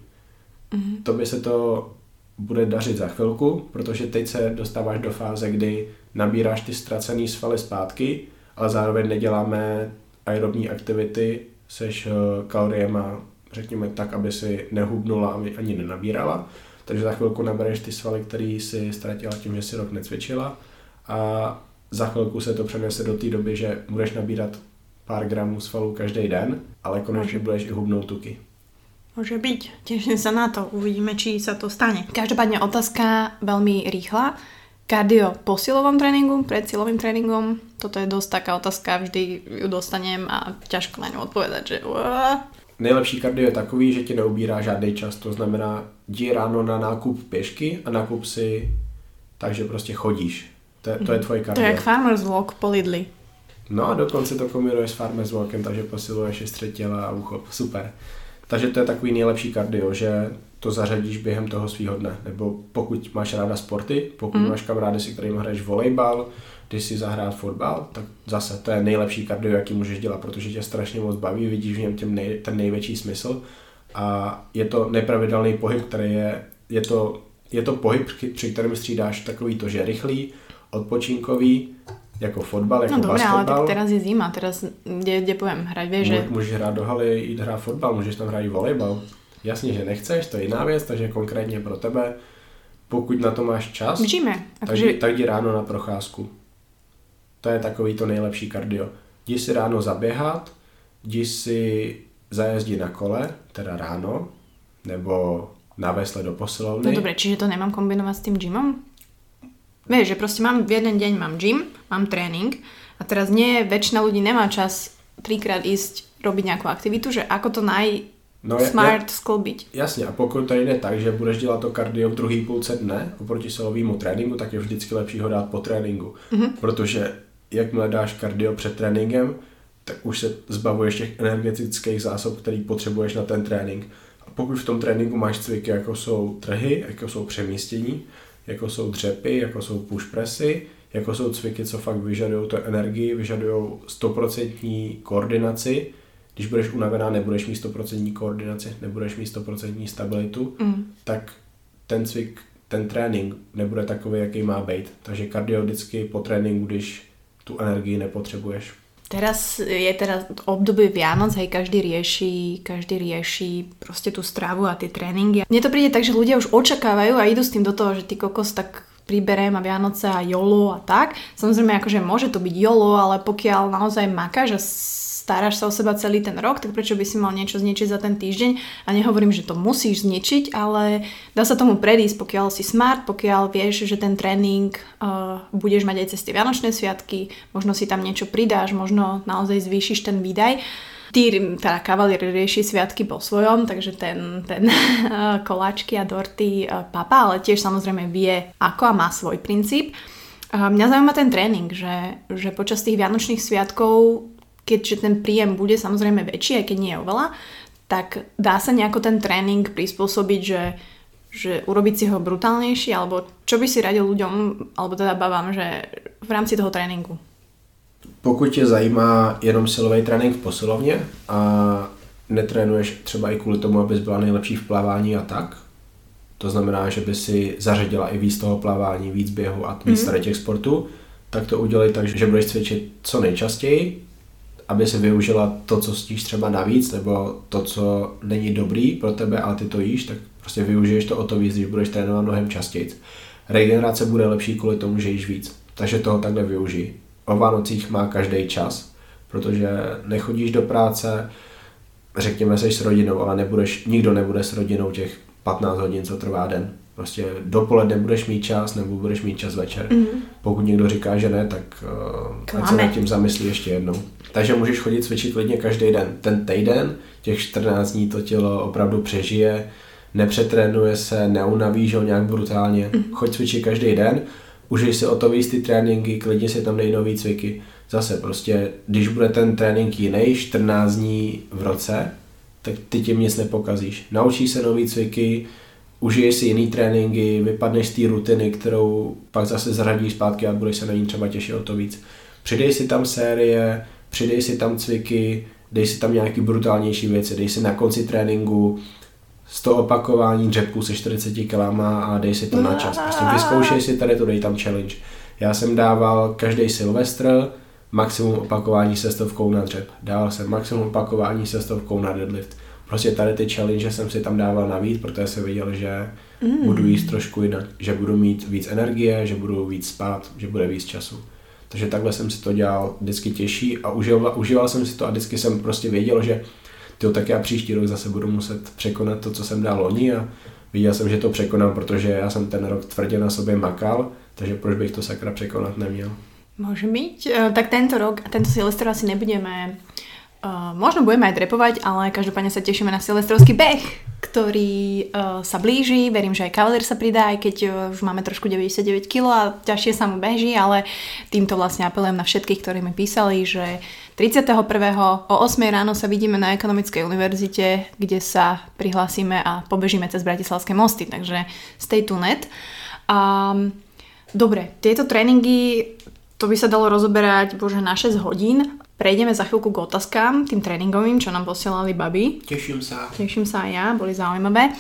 Mm-hmm. To by se to bude dařit za chvilku, protože teď se dostáváš do fáze, kdy nabíráš ty ztracené svaly zpátky, ale zároveň neděláme aerobní aktivity, seš eh, kaloriema, řekněme tak, aby si nehubnula ani nenabírala. Takže za chvilku nabereš ty svaly, které si ztratila tím, že si rok necvičila a za chvilku se to přenese do té doby, že budeš nabírat pár gramů svalů každý den, ale konečně budeš i hubnout tuky. Môže byť. Teším sa na to. Uvidíme, či sa to stane. Každopádne otázka veľmi rýchla. Kardio po silovom tréningu, pred silovým tréningom? Toto je dosť taká otázka, vždy ju dostanem a ťažko na ňu odpovedať, že Nejlepší kardio je takový, že ti neubírá žádný čas, to znamená, jdi ráno na nákup pěšky a nákup si takže prostě chodíš. To je, to je tvoje kardio. To je jak farmer's walk po Lidli. No a dokonce to kombinuješ s farmer's walkem, takže posiluješ i střed těla a uchop. Super. Takže to je takový nejlepší kardio, že to zařadíš během toho svého dne. Nebo pokud máš ráda sporty, pokud mm. máš kamarády, si kterým hraješ volejbal, když si zahrát fotbal, tak zase to je nejlepší kardio, jaký můžeš dělat, protože tě strašně moc baví, vidíš v něm těm nej, ten největší smysl a je to nepravidelný pohyb, který je, je to, je to pohyb, při kterém střídáš takový to, že rychlý, odpočinkový, jako fotbal, jako No dobré, ale tak teraz je zima, teraz kde, kde poviem hrať, vieš, že... Můžeš hrát do haly, jít hrát fotbal, můžeš tam hrát i volejbal. Jasně, že nechceš, to je jiná věc, takže konkrétně pro tebe, pokud na to máš čas, Žíme, tak, že... tak jdi ráno na procházku. To je takový to nejlepší kardio. Jdi si ráno zaběhat, jdi si zajezdit na kole, teda ráno, nebo na vesle do posilovny. No dobre, čiže to nemám kombinovat s tím gymom? Vieš, že proste mám v jeden deň mám gym, mám tréning a teraz nie, väčšina ľudí nemá čas trikrát ísť robiť nejakú aktivitu, že ako to naj no, smart ja, sklobiť. Jasně, a pokud to jde tak, že budeš dělat to kardio v druhý půlce dne oproti silovému tréninku, tak je vždycky lepší ho dát po tréninku. Mm-hmm. Protože jakmile dáš kardio před tréninkem, tak už se zbavuješ těch energetických zásob, který potřebuješ na ten trénink. A pokud v tom tréninku máš cviky, jako jsou trhy, jako jsou přemístění, jako jsou dřepy, jako jsou push pressy, jako jsou cviky, co fakt vyžadují tu energii, vyžadují stoprocentní koordinaci. Když budeš unavená, nebudeš mít stoprocentní koordinaci, nebudeš mít stoprocentní stabilitu, mm. tak ten cvik, ten trénink nebude takový, jaký má být. Takže kardio vždycky po tréninku, když tu energii nepotřebuješ. Teraz je teda obdobie Vianoc, hej, každý rieši, každý rieši proste tú stravu a tie tréningy. Mne to príde tak, že ľudia už očakávajú a idú s tým do toho, že ty kokos tak priberiem a Vianoce a jolo a tak. Samozrejme, akože môže to byť jolo, ale pokiaľ naozaj makáš a staráš sa o seba celý ten rok, tak prečo by si mal niečo zničiť za ten týždeň? A nehovorím, že to musíš zničiť, ale dá sa tomu predísť, pokiaľ si smart, pokiaľ vieš, že ten tréning uh, budeš mať aj cez tie Vianočné sviatky, možno si tam niečo pridáš, možno naozaj zvýšiš ten výdaj. Tí, teda kavalier rieši sviatky po svojom, takže ten, ten uh, <laughs> koláčky a dorty uh, papa, ale tiež samozrejme vie ako a má svoj princíp. Mňa zaujíma ten tréning, že, že počas tých Vianočných sviatkov keďže ten príjem bude samozrejme väčší, aj keď nie je oveľa, tak dá sa nejako ten tréning prispôsobiť, že, že urobiť si ho brutálnejší, alebo čo by si radil ľuďom, alebo teda babám, že v rámci toho tréninku? Pokud tě zajímá jenom silový trénink v posilovně a netrénuješ třeba i kvůli tomu, abys byla nejlepší v plavání a tak, to znamená, že by si zařadila i víc toho plavání, víc běhu a víc mm-hmm. těch sportů, tak to udělej tak, že budeš cvičit co nejčastěji, aby si využila to, co stíš třeba navíc, nebo to, co není dobrý pro tebe, ale ty to jíš, tak prostě využiješ to o to víc, když budeš trénovat mnohem častěji. Regenerace bude lepší kvůli tomu, že jíš víc, takže toho takhle využij. O Vánocích má každý čas, protože nechodíš do práce, řekněme, jsi s rodinou, ale nebudeš, nikdo nebude s rodinou těch 15 hodin, co trvá den. Prostě dopoledne budeš mít čas nebo budeš mít čas večer. Mm. Pokud někdo říká, že ne, tak uh, ať se nad tím zamyslí ještě jednou. Takže můžeš chodit cvičit klidně každý den. Ten týden, těch 14 dní to tělo opravdu přežije, nepřetrénuje se, neunaví, že nějak brutálně. Mm. Choď cvičit každý den, užij si o to víc ty tréninky, klidně si tam dej nový cviky. Zase prostě, když bude ten trénink jiný, 14 dní v roce, tak ty tím nic nepokazíš. Naučíš se nový cviky, užiješ si jiný tréninky, vypadneš z té rutiny, kterou pak zase zradíš zpátky a budeš se na ní třeba těšit o to víc. Přidej si tam série, přidej si tam cviky, dej si tam nějaký brutálnější věci, dej si na konci tréninku 100 opakování dřepků se 40 kilama a dej si to na čas. Prostě vyzkoušej si tady to, dej tam challenge. Já jsem dával každý Silvestr maximum opakování se stovkou na dřep. Dával jsem maximum opakování se stovkou na deadlift. Prostě tady ty challenge jsem si tam dával navíc, protože jsem viděl, že mm. budu jíst trošku jinak, že budu mít víc energie, že budu víc spát, že bude víc času. Takže takhle jsem si to dělal vždycky těžší a užíval, užíval jsem si to a vždycky jsem prostě věděl, že tyjo, tak já příští rok zase budu muset překonat to, co jsem dal loni a viděl jsem, že to překonám, protože já jsem ten rok tvrdě na sobě makal, takže proč bych to sakra překonat neměl. Môže byť. Eh, tak tento rok a tento Silvester asi nebudeme Uh, možno budeme aj drepovať, ale každopádne sa tešíme na silvestrovský beh, ktorý uh, sa blíži. Verím, že aj kavalér sa pridá, aj keď uh, už máme trošku 99 kg a ťažšie sa mu beží, ale týmto vlastne apelujem na všetkých, ktorí mi písali, že 31. o 8 ráno sa vidíme na Ekonomickej univerzite, kde sa prihlásime a pobežíme cez Bratislavské mosty, takže stay tuned. Um, dobre, tieto tréningy to by sa dalo rozoberať bože na 6 hodín. Prejdeme za chvíľku k otázkám, tým tréningovým, čo nám posielali baby. Teším sa. Teším sa aj ja, boli zaujímavé.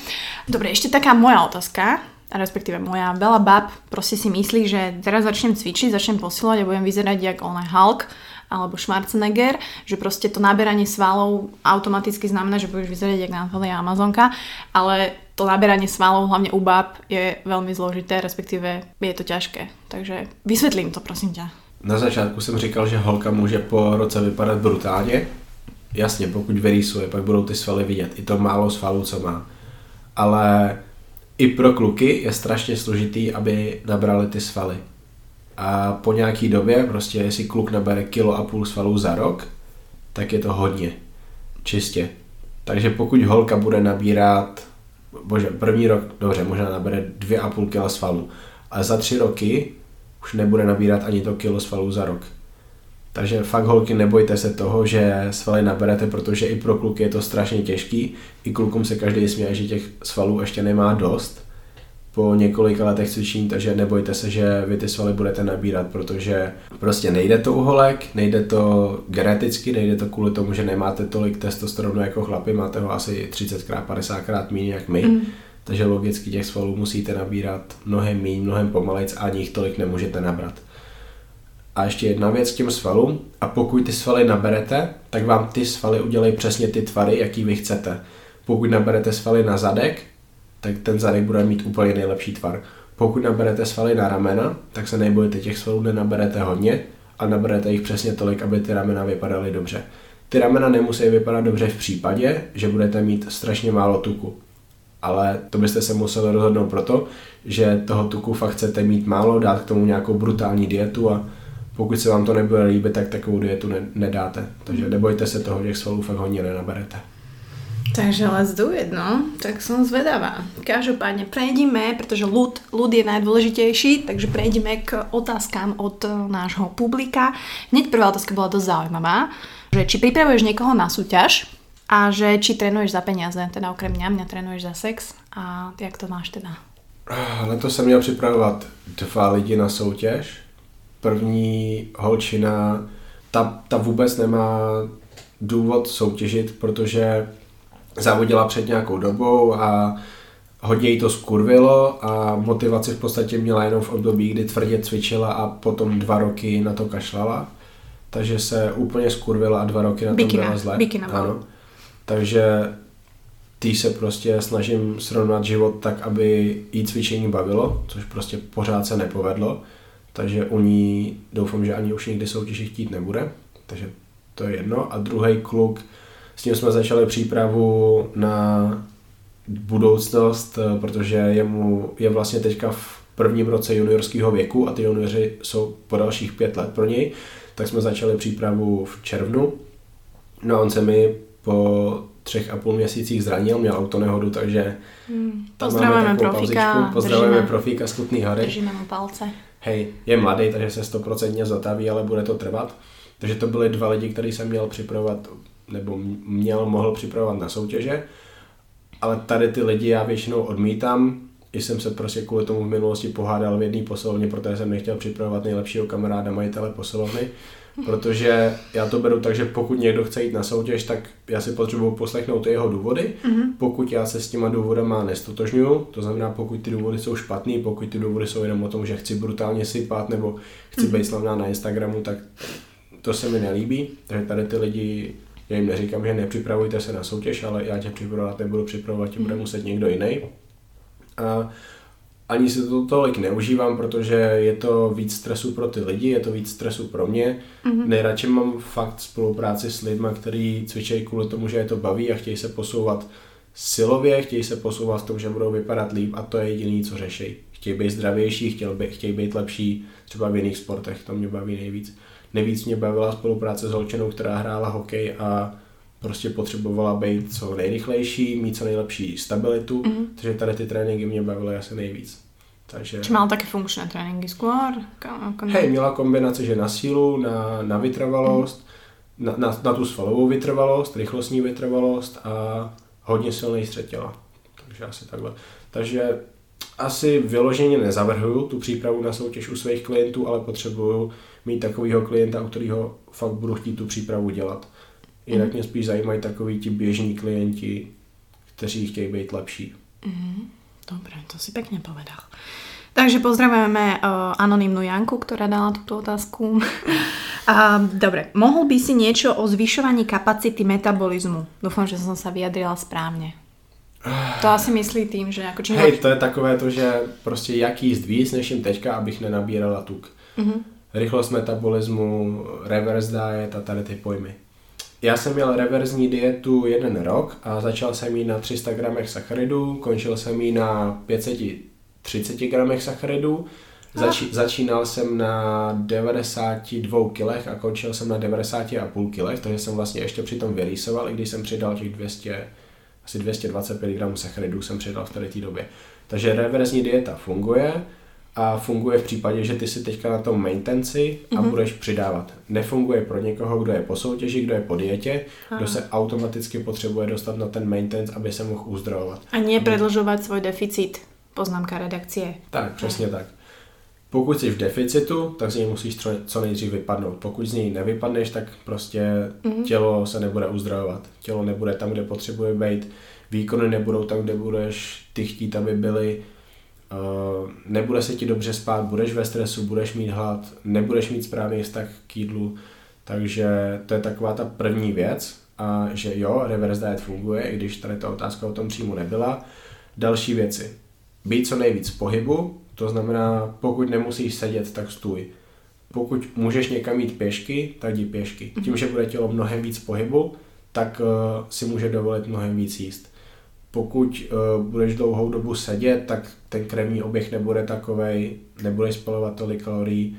Dobre, ešte taká moja otázka, respektíve moja. Veľa bab proste si myslí, že teraz začnem cvičiť, začnem posilovať a budem vyzerať jak on Hulk alebo Schwarzenegger, že proste to naberanie svalov automaticky znamená, že budeš vyzerať jak Natalia Amazonka, ale to naberanie svalov, hlavne u bab, je veľmi zložité, respektíve je to ťažké. Takže vysvetlím to, prosím ťa. Na začátku jsem říkal, že holka může po roce vypadat brutálně. Jasně, pokud vyrýsuje, pak budou ty svaly vidět. I to málo svalů, co má. Ale i pro kluky je strašně složitý, aby nabrali ty svaly. A po nějaký době, prostě jestli kluk nabere kilo a půl svalů za rok, tak je to hodně. Čistě. Takže pokud holka bude nabírat, bože, první rok, dobře, možná nabere dvě a půl kila svalů, ale za tři roky už nebude nabírat ani to kilo svalů za rok. Takže fakt holky nebojte se toho, že svaly naberete, protože i pro kluky je to strašně těžký. I klukům se každý směje, že těch svalů ještě nemá dost po několika letech cvičení, takže nebojte se, že vy ty svaly budete nabírat, protože prostě nejde to u holek, nejde to geneticky, nejde to kvůli tomu, že nemáte tolik testosteronu jako chlapi, máte ho asi 30krát, 50krát méně jak my, mm. Takže logicky těch svalů musíte nabírat mnohem méně, mnohem pomalejc a ani jich tolik nemůžete nabrat. A ještě jedna věc k těm svalům. A pokud ty svaly naberete, tak vám ty svaly udělají přesně ty tvary, jaký vy chcete. Pokud naberete svaly na zadek, tak ten zadek bude mít úplně nejlepší tvar. Pokud naberete svaly na ramena, tak se nebojte, těch svalů nenaberete hodně a naberete jich přesně tolik, aby ty ramena vypadaly dobře. Ty ramena nemusí vypadat dobře v případě, že budete mít strašně málo tuku. Ale to byste se museli rozhodnout proto, že toho tuku fakt chcete mít málo, dát k tomu nějakou brutální dietu a pokud se vám to nebude líbit, tak takovou dietu ne- nedáte. Takže nebojte se toho, těch svalů fakt hodně nenaberete. Takže let's do it, no. Tak som zvedavá. Každopádne prejdime, pretože ľud, ľud je najdôležitejší, takže prejdeme k otázkám od eh, nášho publika. Hneď prvá otázka bola dosť zaujímavá, že či pripravuješ niekoho na súťaž a že či trénuješ za peniaze, teda okrem mňa, mňa trénuješ za sex a jak to máš teda? Letos jsem měl připravovat dva lidi na soutěž. První holčina, ta, ta vůbec nemá důvod soutěžit, protože závodila před nějakou dobou a hodně jí to skurvilo a motivaci v podstatě měla jenom v období, kdy tvrdě cvičila a potom dva roky na to kašlala. Takže se úplně skurvila a dva roky na tom byla zle. Bikina, ano. Takže tý se prostě snažím srovnat život tak, aby jí cvičení bavilo, což prostě pořád se nepovedlo. Takže u ní doufám, že ani už nikdy soutěži chtít nebude. Takže to je jedno. A druhý kluk, s ním jsme začali přípravu na budoucnost, protože jemu je vlastně teďka v prvním roce juniorského věku a ty junioři jsou po dalších pět let pro něj, tak jsme začali přípravu v červnu. No a on se mi po třech a půl měsících zranil, měl autonehodu, takže hmm. Pozdravujeme profíka, Pozdravujeme držíme, profíka z Kutný hory. Držíme mu palce. Hej, je mladý, takže se stoprocentně zataví, ale bude to trvat. Takže to byly dva lidi, který jsem měl připravovat, nebo měl, mohl připravovat na soutěže. Ale tady ty lidi já většinou odmítám, i jsem se prostě kvůli tomu v minulosti pohádal v jedné posilovně, protože jsem nechtěl připravovat nejlepšího kamaráda majitele posilovny, protože já to beru tak, že pokud někdo chce jít na soutěž, tak já si potřebuji poslechnout jeho důvody. Mm-hmm. Pokud já se s těma důvodama nestotožňuju, to znamená, pokud ty důvody jsou špatný, pokud ty důvody jsou jenom o tom, že chci brutálně sypat nebo chci mm-hmm. být slavná na Instagramu, tak to se mi nelíbí. Takže tady ty lidi, já jim neříkám, že nepřipravujte se na soutěž, ale já tě připravovat nebudu připravovat, tě bude mhm. muset někdo jiný. A ani si to tolik neužívám, protože je to víc stresu pro ty lidi, je to víc stresu pro mě. Mm-hmm. Nejradši mám fakt spolupráci s lidmi, kteří cvičí kvůli tomu, že je to baví a chtějí se posouvat silově, chtějí se posouvat v tom, že budou vypadat líp a to je jediné, co řeší. Chtějí být zdravější, chtějí být, chtějí být lepší třeba v jiných sportech, to mě baví nejvíc. Nejvíc mě bavila spolupráce s holčenou, která hrála hokej a prostě potřebovala být co nejrychlejší, mít co nejlepší stabilitu, mm-hmm. takže tady ty tréninky mě bavily asi nejvíc. Takže... Či mal také funkčné tréninky skôr? Hej, měla kombinaci, že na sílu, na, na vytrvalost, mm. na, na, na tu svalovou vytrvalost, rychlostní vytrvalost a hodně silný střed těla. Takže asi takhle. Takže asi vyloženě nezavrhuju tu přípravu na soutěž u svých klientů, ale potřebuju mít takového klienta, u kterého fakt budu chtít tu přípravu dělat. Jinak mm. mě spíš zajímají takový ti běžní klienti, kteří chtějí být lepší. Mm. Dobre, to si pekne povedal. Takže pozdravujeme uh, anonimnú Janku, ktorá dala túto otázku. <laughs> uh, dobre, mohol by si niečo o zvyšovaní kapacity metabolizmu? Dúfam, že som sa vyjadrila správne. To asi myslí tým, že jako čím... Hej, to je takové to, že prostě jak jíst víc, než jim teďka, abych nenabírala tuk. Mm-hmm. Rychlost metabolismu, reverse diet a tady ty pojmy. Já jsem měl reverzní dietu jeden rok a začal jsem jí na 300 gramech sacharidů, končil jsem ji na 530 gramech sacharidů, Zači, začínal jsem na 92 kilech a končil jsem na 90,5 kilech, takže jsem vlastně ještě přitom vyrýsoval, i když jsem přidal těch 200, asi 225 gramů sacharidů jsem přidal v tady té době. Takže reverzní dieta funguje, a funguje v případě, že ty si teďka na tom maintenci a mm-hmm. budeš přidávat. Nefunguje pro někoho, kdo je po soutěži, kdo je po dietě, Aha. kdo se automaticky potřebuje dostat na ten maintenance, aby se mohl uzdravovat. A nie predlžovat svůj deficit. Poznámka redakcie. Tak, přesně tak. Pokud jsi v deficitu, tak z něj musíš co nejdřív vypadnout. Pokud z něj nevypadneš, tak prostě mm-hmm. tělo se nebude uzdravovat. Tělo nebude tam, kde potřebuje být. Výkony nebudou tam, kde budeš ty chtít, aby byly nebude se ti dobře spát, budeš ve stresu, budeš mít hlad, nebudeš mít správný vztah k jídlu, takže to je taková ta první věc a že jo, reverse diet funguje, i když tady ta otázka o tom přímo nebyla. Další věci. Být co nejvíc v pohybu, to znamená, pokud nemusíš sedět, tak stůj. Pokud můžeš někam jít pěšky, tak jdi pěšky. Tím, že bude tělo mnohem víc pohybu, tak uh, si může dovolit mnohem víc jíst pokud uh, budeš dlouhou dobu sedět, tak ten krevní oběh nebude takovej, nebude spalovat tolik kalorií,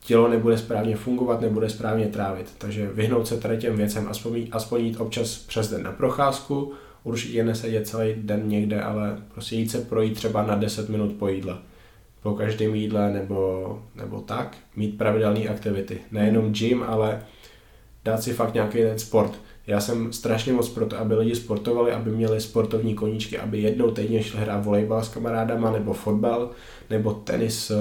tělo nebude správně fungovat, nebude správně trávit. Takže vyhnout se tady těm věcem, aspoň, aspoň jít občas přes den na procházku, určitě nesedět celý den někde, ale prostě jít se projít třeba na 10 minut po jídle. Po každém jídle nebo, nebo tak. Mít pravidelné aktivity. Nejenom gym, ale dát si fakt nějaký ten sport já jsem strašně moc pro to, aby lidi sportovali, aby měli sportovní koníčky, aby jednou týdně šli hrát volejbal s kamarádama, nebo fotbal, nebo tenis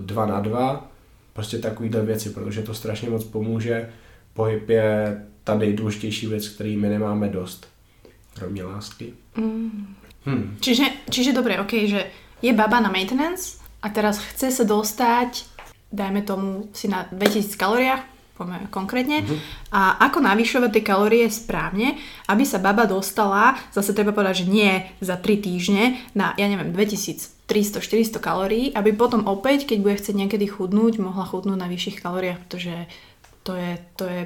2 eh, na 2, prostě takovýhle věci, protože to strašně moc pomůže. Pohyb je ta nejdůležitější věc, který my nemáme dost, kromě lásky. Mm. Hmm. Čiže, čiže dobré, ok, že je baba na maintenance a teraz chce se dostať, dajme tomu si na 2000 kaloriách, poďme konkrétne. Uh-huh. A ako navyšovať tie kalórie správne, aby sa baba dostala, zase treba povedať, že nie za 3 týždne, na, ja neviem, 2300-400 kalórií, aby potom opäť, keď bude chcieť niekedy chudnúť, mohla chudnúť na vyšších kalóriách, pretože to je, to je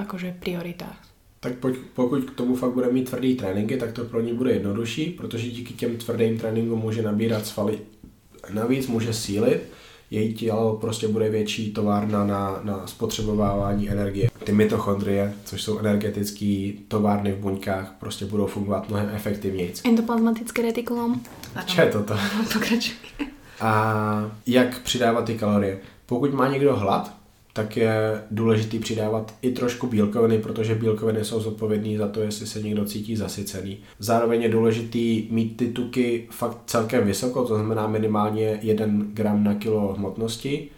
akože prioritách. Tak pokud k tomu fakt bude mít tvrdý tréninky, tak to pro ní bude jednodušší, protože díky těm tvrdým tréninkům může nabírat svaly navíc, může sílit, její tělo prostě bude větší továrna na, na spotřebovávání energie. Ty mitochondrie, což jsou energetické továrny v buňkách, prostě budou fungovat mnohem efektivněji. Endoplazmatické retikulum. Co je toto? Pokračuj. <laughs> A jak přidávat ty kalorie? Pokud má někdo hlad, tak je důležité přidávat i trošku bílkoviny, protože bílkoviny jsou zodpovědné za to, jestli se někdo cítí zasycený. Zároveň je důležité mít ty tuky fakt celkem vysoko, to znamená minimálně 1 gram na kilo hmotnosti,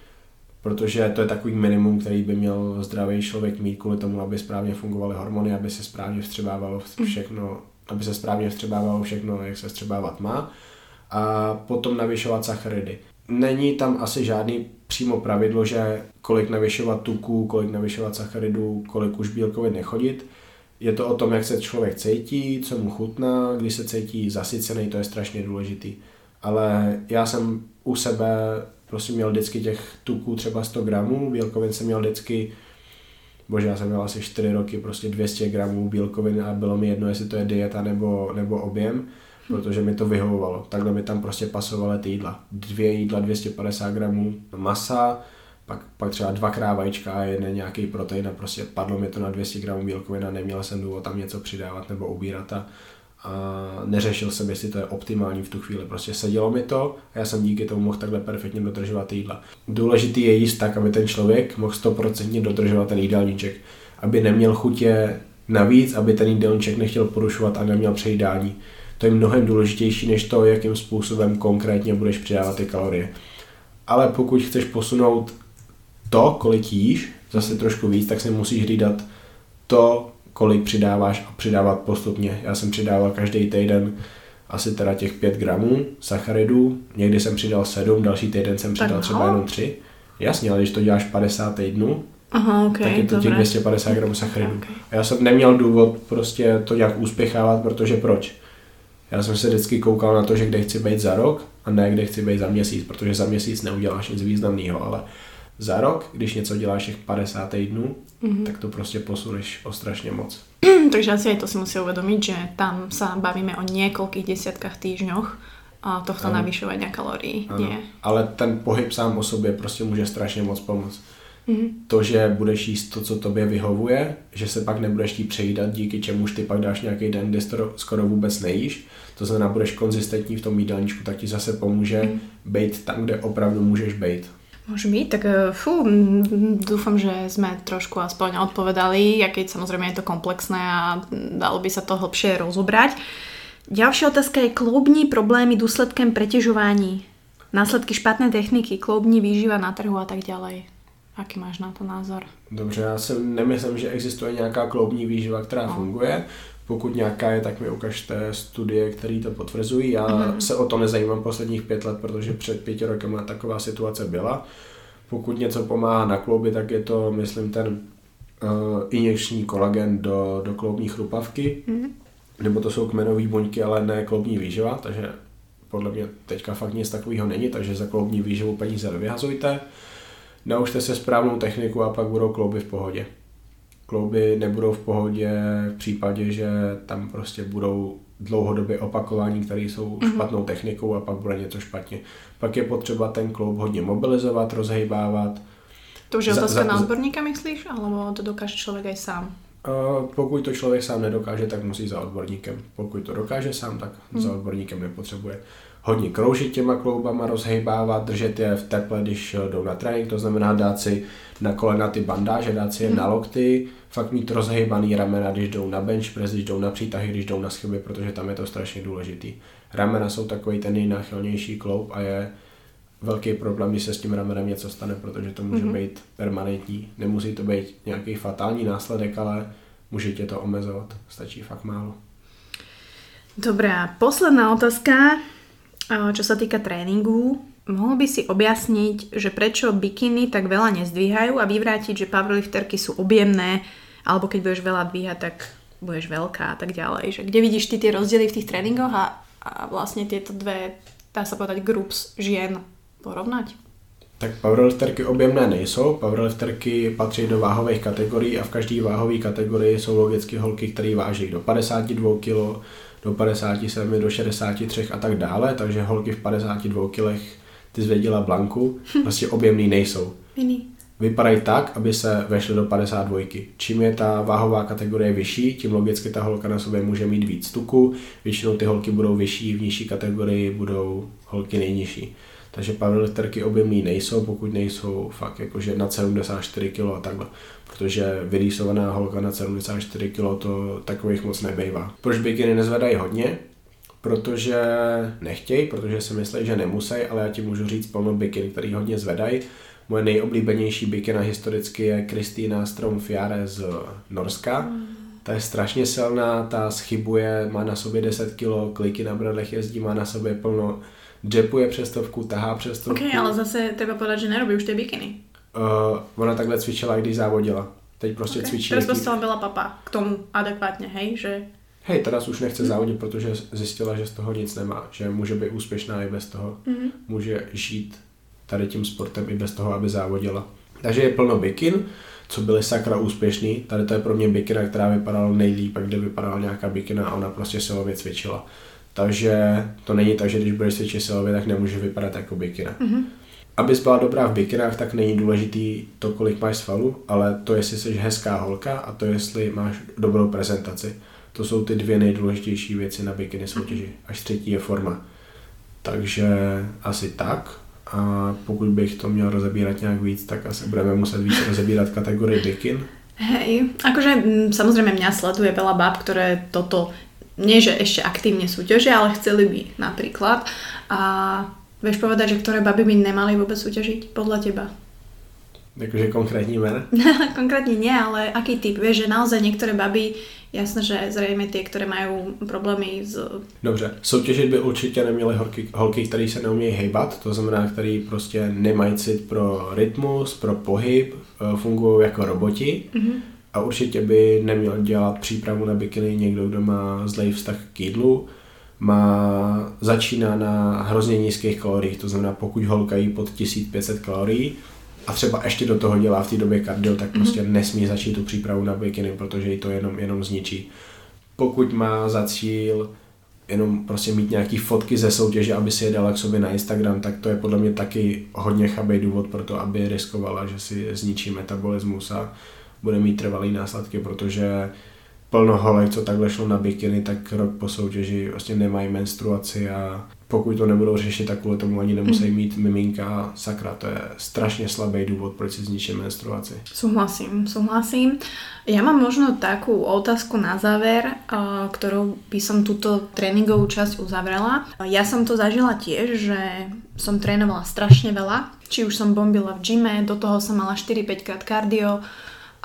protože to je takový minimum, který by měl zdravý člověk mít kvůli tomu, aby správně fungovaly hormony, aby se správně vstřebávalo všechno, aby se správně vstřebávalo všechno, jak se vstřebávat má. A potom navyšovat sacharidy. Není tam asi žádný přímo pravidlo, že kolik navyšovat tuku, kolik navyšovat sacharidů, kolik už bílkovin nechodit. Je to o tom, jak se člověk cítí, co mu chutná, když se cítí zasycený, to je strašně důležitý. Ale já jsem u sebe prostě měl vždycky těch tuků třeba 100 gramů, bílkovin jsem měl vždycky, bože, já jsem měl asi 4 roky prostě 200 gramů bílkovin a bylo mi jedno, jestli to je dieta nebo, nebo objem protože mi to vyhovovalo. Takhle mi tam prostě pasovaly ty jídla. Dvě jídla 250 gramů masa, pak, pak třeba dva krávajíčka a jeden nějaký protein a prostě padlo mi to na 200 gramů bílkovin a neměl jsem důvod tam něco přidávat nebo ubírat a, a neřešil jsem, jestli to je optimální v tu chvíli. Prostě sedělo mi to a já jsem díky tomu mohl takhle perfektně dodržovat jídla. Důležitý je jíst tak, aby ten člověk mohl 100% dodržovat ten jídelníček, aby neměl chutě navíc, aby ten jídelníček nechtěl porušovat a neměl přejídání to je mnohem důležitější než to, jakým způsobem konkrétně budeš přidávat ty kalorie. Ale pokud chceš posunout to, kolik jíš, zase trošku víc, tak si musíš hlídat to, kolik přidáváš a přidávat postupně. Já jsem přidával každý týden asi teda těch 5 gramů sacharidů, někdy jsem přidal 7, další týden jsem přidal třeba jenom 3. Jasně, ale když to děláš 50 týdnů, Aha, okay, tak je to dobré. těch 250 gramů sacharidů. Okay. Já jsem neměl důvod prostě to nějak úspěchávat, protože proč? Já jsem se vždycky koukal na to, že kde chci být za rok a ne kde chci být za měsíc, protože za měsíc neuděláš nic významného, ale za rok, když něco děláš těch 50 týdnů, mm-hmm. tak to prostě posuneš o strašně moc. <clears throat> Takže asi aj to si musí uvědomit, že tam se bavíme o několik desítkách týždňoch a tohto navyšování kalorií nie. Ale ten pohyb sám o sobě prostě může strašně moc pomoct. Mm-hmm. To, že budeš jíst to, co tobě vyhovuje, že se pak nebudeš tí přejídat, díky čemuž ty pak dáš nějaký den, kde skoro vůbec nejíš, to znamená, budeš konzistentní v tom jídelníčku, tak ti zase pomůže mm. být tam, kde opravdu můžeš být. Môže byť, tak eh, fú, dúfam, že sme trošku aspoň odpovedali, aj keď samozrejme je to komplexné a dalo by sa to hlbšie rozobrať. Ďalšia otázka je kloubní problémy důsledkem preťažování. Následky špatné techniky, kloubní výživa na trhu a tak ďalej. Aký máš na to názor? Dobře, já si nemyslím, že existuje nějaká kloubní výživa, která no. funguje. Pokud nějaká je, tak mi ukažte studie, které to potvrzují. Já mm. se o to nezajímám posledních pět let, protože před pěti roky taková situace byla. Pokud něco pomáhá na klouby, tak je to, myslím, ten uh, injekční kolagen do, do kloubní chrupavky. Mm. Nebo to jsou kmenové buňky, ale ne kloubní výživa, takže podle mě teďka fakt nic takového není, takže za kloubní výživu peníze nevyhazujte naučte se správnou techniku a pak budou klouby v pohodě. Klouby nebudou v pohodě v případě, že tam prostě budou dlouhodobě opakování, které jsou mm-hmm. špatnou technikou a pak bude něco špatně. Pak je potřeba ten kloub hodně mobilizovat, rozhejbávat. To už je otázka na odborníka, myslíš? Alebo to dokáže člověk aj sám? Uh, pokud to člověk sám nedokáže, tak musí za odborníkem. Pokud to dokáže sám, tak mm. za odborníkem nepotřebuje hodně kroužit těma kloubama, rozhejbávat, držet je v teple, když jdou na trénink, to znamená dát si na kolena ty bandáže, dát si je hmm. na lokty, fakt mít rozhejbaný ramena, když jdou na bench press, když jdou na přítahy, když jdou na schyby, protože tam je to strašně důležitý. Ramena jsou takový ten nejnáchylnější kloub a je velký problém, když se s tím ramenem něco stane, protože to může mm-hmm. být permanentní. Nemusí to být nějaký fatální následek, ale může tě to omezovat. Stačí fakt málo. Dobrá, posledná otázka. Čo sa týka tréningu, mohol by si objasniť, že prečo bikiny tak veľa nezdvíhajú a vyvrátiť, že powerlifterky sú objemné, alebo keď budeš veľa dvíhať, tak budeš veľká a tak ďalej. Že kde vidíš ty tie rozdiely v tých tréningoch a, a vlastne tieto dve, dá sa povedať, groups žien porovnať? Tak powerlifterky objemné nejsou, powerlifterky patří do váhových kategorií a v každé váhové kategorii jsou logicky holky, které váží do 52 kg, do 57, do 63 a tak dále, takže holky v 52 kg ty zvěděla Blanku, prostě objemný nejsou. Jiný. Vypadají tak, aby se vešly do 52. Čím je ta váhová kategorie vyšší, tím logicky ta holka na sobě může mít víc tuku, většinou ty holky budou vyšší, v nižší kategorii budou holky nejnižší. Takže powerlifterky objemný nejsou, pokud nejsou fakt jakože na 74 kg a takhle. Protože vyrýsovaná holka na 74 kg to takových moc nebejvá. Proč bikiny nezvedají hodně? Protože nechtějí, protože si myslí, že nemusí, ale já ti můžu říct plno bikin, který hodně zvedají. Moje nejoblíbenější bikina historicky je Kristýna Stromfjare z Norska. Ta je strašně silná, ta schybuje, má na sobě 10 kg, kliky na bradlech jezdí, má na sobě plno džepuje přes stovku, tahá přes stovku. Ok, ale zase treba povedať, že nerobí už tie bikiny. Uh, ona takhle cvičila, když závodila. Teď prostě Okay. cvičí. Teraz prostě byla papa k tomu adekvátně, hej, že Hej, teraz už nechce závodit, protože zjistila, že z toho nic nemá. Že může být úspěšná i bez toho. Mhm. Může žít tady tím sportem i bez toho, aby závodila. Takže je plno bikin, co byly sakra úspěšný. Tady to je pro mě bikina, která vypadala nejlíp, a kde vypadala nějaká bikina a ona prostě silově cvičila. Takže to není tak, že když budeš cvičit silově, tak nemůže vypadat jako bikina. Mhm. Abys byla dobrá v bikinách, tak není důležitý to, kolik máš svalů, ale to, jestli jsi hezká holka a to, jestli máš dobrou prezentaci. To jsou ty dvě nejdůležitější věci na bikiny soutěži. Až třetí je forma. Takže asi tak. A pokud bych to měl rozebírat nějak víc, tak asi budeme muset víc rozebírat kategorii bikin. Hej, akože mm, samozrejme mňa sleduje veľa báb, ktoré toto nie že ešte aktívne súťažia, ale chceli by napríklad. A vieš povedať, že ktoré baby by nemali vôbec súťažiť podľa teba? Jakože konkrétní jména. <laughs> Konkrétne nie, ale aký typ? Vieš, že naozaj niektoré baby, jasné, že zrejme tie, ktoré majú problémy s... Dobře, soutěžit by určitě neměly holky, holky, které se neumějí hejbat, to znamená, který prostě nemají cit pro rytmus, pro pohyb, eh, fungují jako roboti Mhm. a určitě by neměl dělat přípravu na bikiny někdo, kdo má zlej vztah k jídlu, má, začíná na hrozně nízkých kaloriích, to znamená, pokud holka jí pod 1500 kalorií a třeba ještě do toho dělá v té době kardio, tak prostě nesmí začít tu přípravu na bikiny, protože jí to jenom, jenom zničí. Pokud má za cíl jenom prostě mít nějaký fotky ze soutěže, aby si je dala k sobě na Instagram, tak to je podle mě taky hodně chabý důvod pro to, aby riskovala, že si zničí metabolismus a bude mít trvalý následky, protože plno holek, co takhle šlo na bikiny, tak rok po soutěži vlastně nemají menstruaci a pokud to nebudou řešit, tak kvůli tomu ani nemusí mít miminka. Sakra, to je strašně slabý důvod, proč si zničí menstruaci. Súhlasím, súhlasím. Ja mám možno takú otázku na záver, a, ktorou by som túto tréningovú časť uzavrela. Ja som to zažila tiež, že som trénovala strašne veľa. Či už som bombila v gyme, do toho som mala 4-5 krát kardio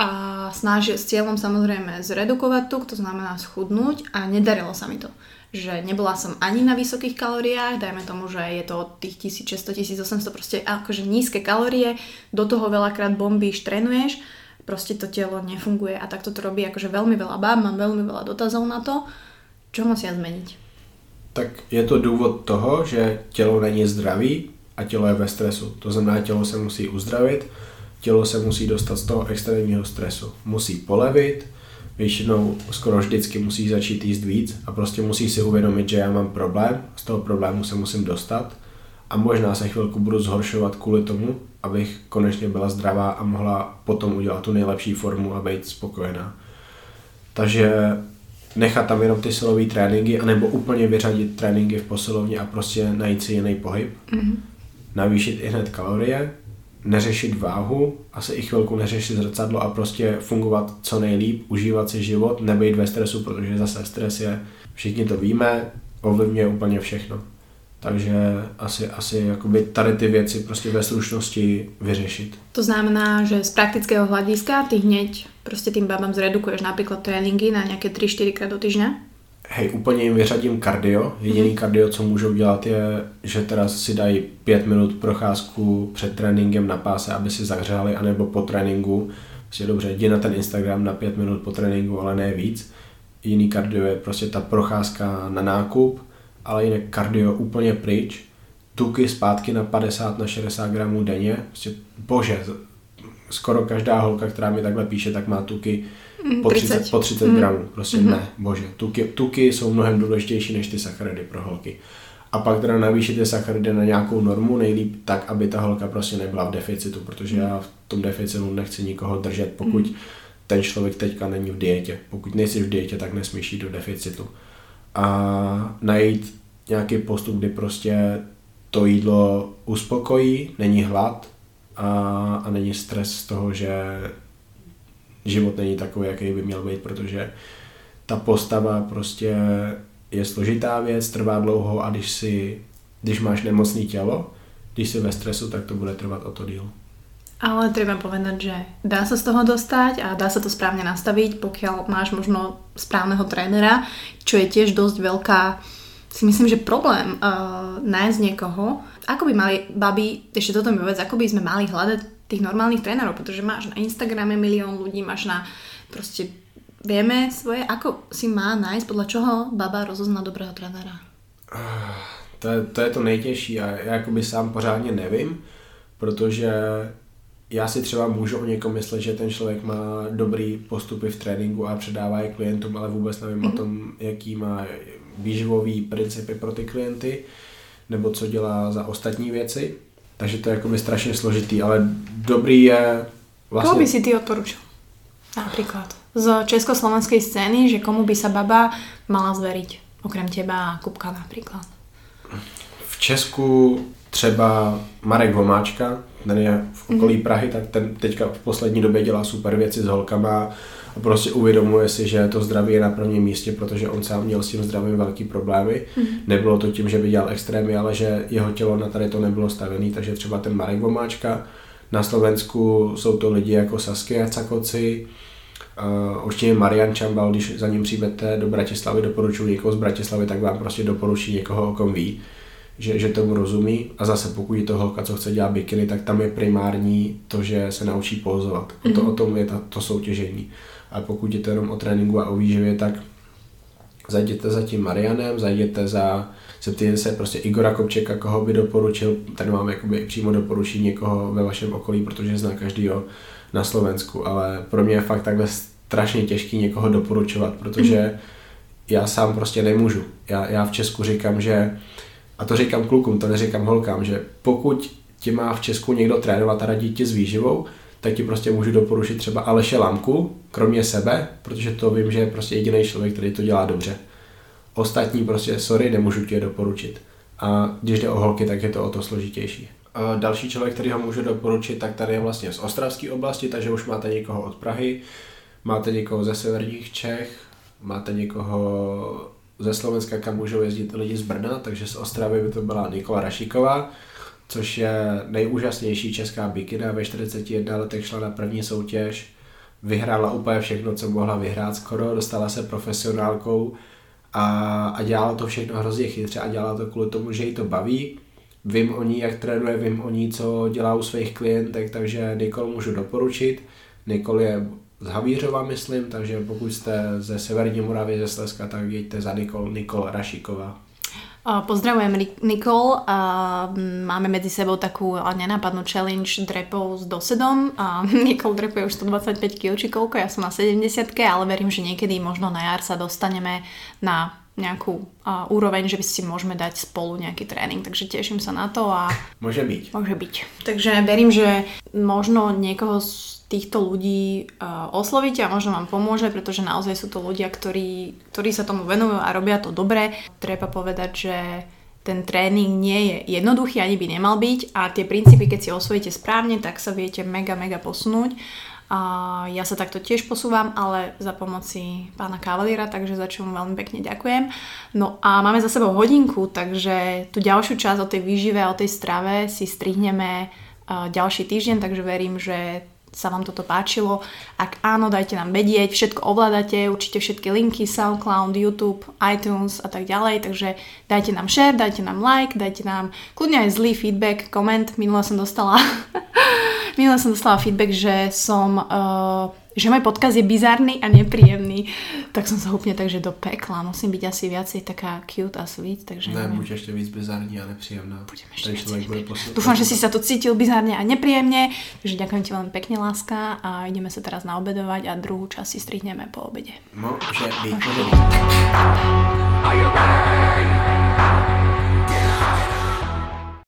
a snažil s cieľom samozrejme zredukovať tuk, to znamená schudnúť a nedarilo sa mi to. Že nebola som ani na vysokých kalóriách, dajme tomu, že je to od tých 1600-1800 proste akože nízke kalórie, do toho veľakrát bombíš, trénuješ, proste to telo nefunguje a takto to robí akože veľmi veľa báb, mám veľmi veľa dotazov na to, čo musia zmeniť. Tak je to důvod toho, že tělo není zdravý a tělo je ve stresu. To znamená, tělo se musí uzdravit, tělo se musí dostat z toho extrémního stresu. Musí polevit, většinou skoro vždycky musí začít jíst víc a prostě musí si uvědomit, že já mám problém, z toho problému se musím dostat a možná se chvilku budu zhoršovat kvůli tomu, abych konečně byla zdravá a mohla potom udělat tu nejlepší formu a být spokojená. Takže nechat tam jenom ty silové tréninky, anebo úplně vyřadit tréninky v posilovně a prostě najít si jiný pohyb. Mm-hmm. Navýšit i hned kalorie, neřešit váhu, asi i chvilku neřešit zrcadlo a prostě fungovat co nejlíp, užívat si život, nebejt ve stresu, protože zase stres je, všichni to víme, ovlivňuje úplně všechno. Takže asi, asi jakoby tady ty věci prostě ve stručnosti vyřešit. To znamená, že z praktického hľadiska ty hneď proste tým babám zredukuješ napríklad tréningy na nejaké 3-4 krát do týždňa? Hej, úplně jim vyřadím kardio. Jediný kardio, co můžou dělat, je, že teda si dají pět minut procházku před tréninkem na páse, aby si zahřáli, anebo po tréninku. Prostě dobře, jdi na ten Instagram na pět minut po tréninku, ale ne víc. Jiný kardio je prostě ta procházka na nákup, ale jinak kardio úplně pryč. tuky zpátky na 50 na 60 gramů denně. Prostě, bože, skoro každá holka, která mi takhle píše, tak má tuky po 30, 30. Po 30 mm. gramů. Prostě mm-hmm. ne, bože. Tuky, tuky jsou mnohem důležitější než ty sacharidy pro holky. A pak teda navýšit ty sacharidy na nějakou normu, nejlíp tak, aby ta holka prostě nebyla v deficitu, protože já v tom deficitu nechci nikoho držet, pokud mm. ten člověk teďka není v dietě. Pokud nejsi v dietě, tak nesmíš jít do deficitu. A najít nějaký postup, kdy prostě to jídlo uspokojí, není hlad a, a není stres z toho, že život není takový, jaký by měl být, protože ta postava prostě je složitá věc, trvá dlouho a když si, když máš nemocné tělo, když jsi ve stresu, tak to bude trvat o to díl. Ale treba povedať, že dá sa z toho dostať a dá sa to správne nastaviť, pokiaľ máš možno správneho trénera, čo je tiež dosť veľká si myslím, že problém uh, nájsť niekoho, ako by mali baby, ešte toto mi povedz, ako by sme mali hľadať tých normálnych trénerov, pretože máš na Instagrame milión ľudí, máš na proste vieme svoje, ako si má nájsť, podľa čoho baba rozozná dobrého trenéra? To je, to je to nejtěžší a já jakoby sám pořádně nevím, protože já si třeba můžu o někom myslet, že ten člověk má dobrý postupy v tréninku a předává je klientům, ale vůbec nevím mm-hmm. o mhm. tom, jaký má výživový principy pro ty klienty, nebo co dělá za ostatní věci. Takže to je jakoby strašně složitý, ale dobrý je vlastně... Koho by si ty odporučil? Například z československej scény, že komu by sa baba mala zveriť, okrem teba a Kupka například. V Česku třeba Marek Vomáčka, ten je v okolí mm-hmm. Prahy, tak ten teďka v poslední době dělá super věci s holkama a prostě uvědomuje si, že to zdraví je na prvním místě, protože on sám měl s tím zdravím velký problémy. Mm-hmm. Nebylo to tím, že by dělal extrémy, ale že jeho tělo na tady to nebylo stavený, takže třeba ten Marek Vomáčka, na Slovensku jsou to lidi jako Saskia Cakoci, uh, určitě Marian Čambal, když za ním přijdete do Bratislavy, doporučuji někoho z Bratislavy, tak vám prostě doporučí někoho, o kom ví že, že tomu rozumí a zase pokud je to holka, co chce dělat bikiny, tak tam je primární to, že se naučí pozovat. Mm-hmm. O, to, mhm. o tom je ta, to soutěžení. A pokud je to jenom o tréninku a o výživě, tak zajděte za tím Marianem, zajděte za, zeptejte se prostě Igora Kopčeka, koho by doporučil, ten vám jakoby přímo doporučí někoho ve vašem okolí, protože zná každýho na Slovensku, ale pro mě je fakt takhle strašně těžký někoho doporučovat, protože mm-hmm. já sám prostě nemůžu. Já, já v Česku říkám, že a to říkám klukům, to neříkám holkám, že pokud ti má v Česku někdo trénovat a radit ti s výživou, tak ti prostě můžu doporučit třeba Aleše Lamku, kromě sebe, protože to vím, že je prostě jediný člověk, který to dělá dobře. Ostatní prostě, sorry, nemůžu ti je doporučit. A když jde o holky, tak je to o to složitější. A další člověk, který ho můžu doporučit, tak tady je vlastně z Ostravské oblasti, takže už máte někoho od Prahy, máte někoho ze severních Čech, máte někoho ze Slovenska, kam můžou jezdit lidi z Brna, takže z Ostravy by to byla Nikola Rašíková, což je nejúžasnější česká bikina. Ve 41 letech šla na první soutěž, vyhrála úplně všechno, co mohla vyhrát skoro, dostala se profesionálkou a, a dělala to všechno hrozně chytře a dělala to kvůli tomu, že jí to baví. Vím o ní, jak trénuje, vím o ní, co dělá u svých klientek, takže Nikol můžu doporučit. Nikol je z Havířova, myslím, takže pokud jste ze Severní Moravy, ze Slezska, tak jeďte za Nikol, Nikol Rašíková. Pozdravujem Nikol. Máme medzi sebou takú nenápadnú challenge drepov s dosedom. <laughs> Nikol drepuje už 125 kg či koľko, ja som na 70 ale verím, že niekedy možno na jar sa dostaneme na nejakú úroveň, že by si môžeme dať spolu nejaký tréning. Takže teším sa na to a... Môže byť. Môže byť. Takže verím, že možno niekoho z týchto ľudí uh, oslovíte a možno vám pomôže, pretože naozaj sú to ľudia, ktorí, ktorí sa tomu venujú a robia to dobre. Treba povedať, že ten tréning nie je jednoduchý, ani by nemal byť a tie princípy, keď si osvojíte správne, tak sa viete mega, mega posunúť. A ja sa takto tiež posúvam, ale za pomoci pána Kavalíra, takže za čo mu veľmi pekne ďakujem. No a máme za sebou hodinku, takže tu ďalšiu časť o tej výžive, o tej strave si strihneme ďalší týždeň, takže verím, že sa vám toto páčilo. Ak áno, dajte nám vedieť, všetko ovládate, určite všetky linky, SoundCloud, YouTube, iTunes a tak ďalej, takže dajte nám share, dajte nám like, dajte nám kľudne aj zlý feedback, koment. Minule som dostala <laughs> minule som dostala feedback, že som uh, že môj podkaz je bizarný a nepríjemný, tak som sa úplne tak, že do pekla. Musím byť asi viacej taká cute a sweet, takže Ne, neviem. buď ještě víc bizarní a nepříjemná. Budem bude že si sa to cítil bizárne a nepríjemne, takže ďakujem ti veľmi pekne, láska, a ideme sa teraz naobedovať a druhú časť si strihneme po obede. No, že by, že byť. by.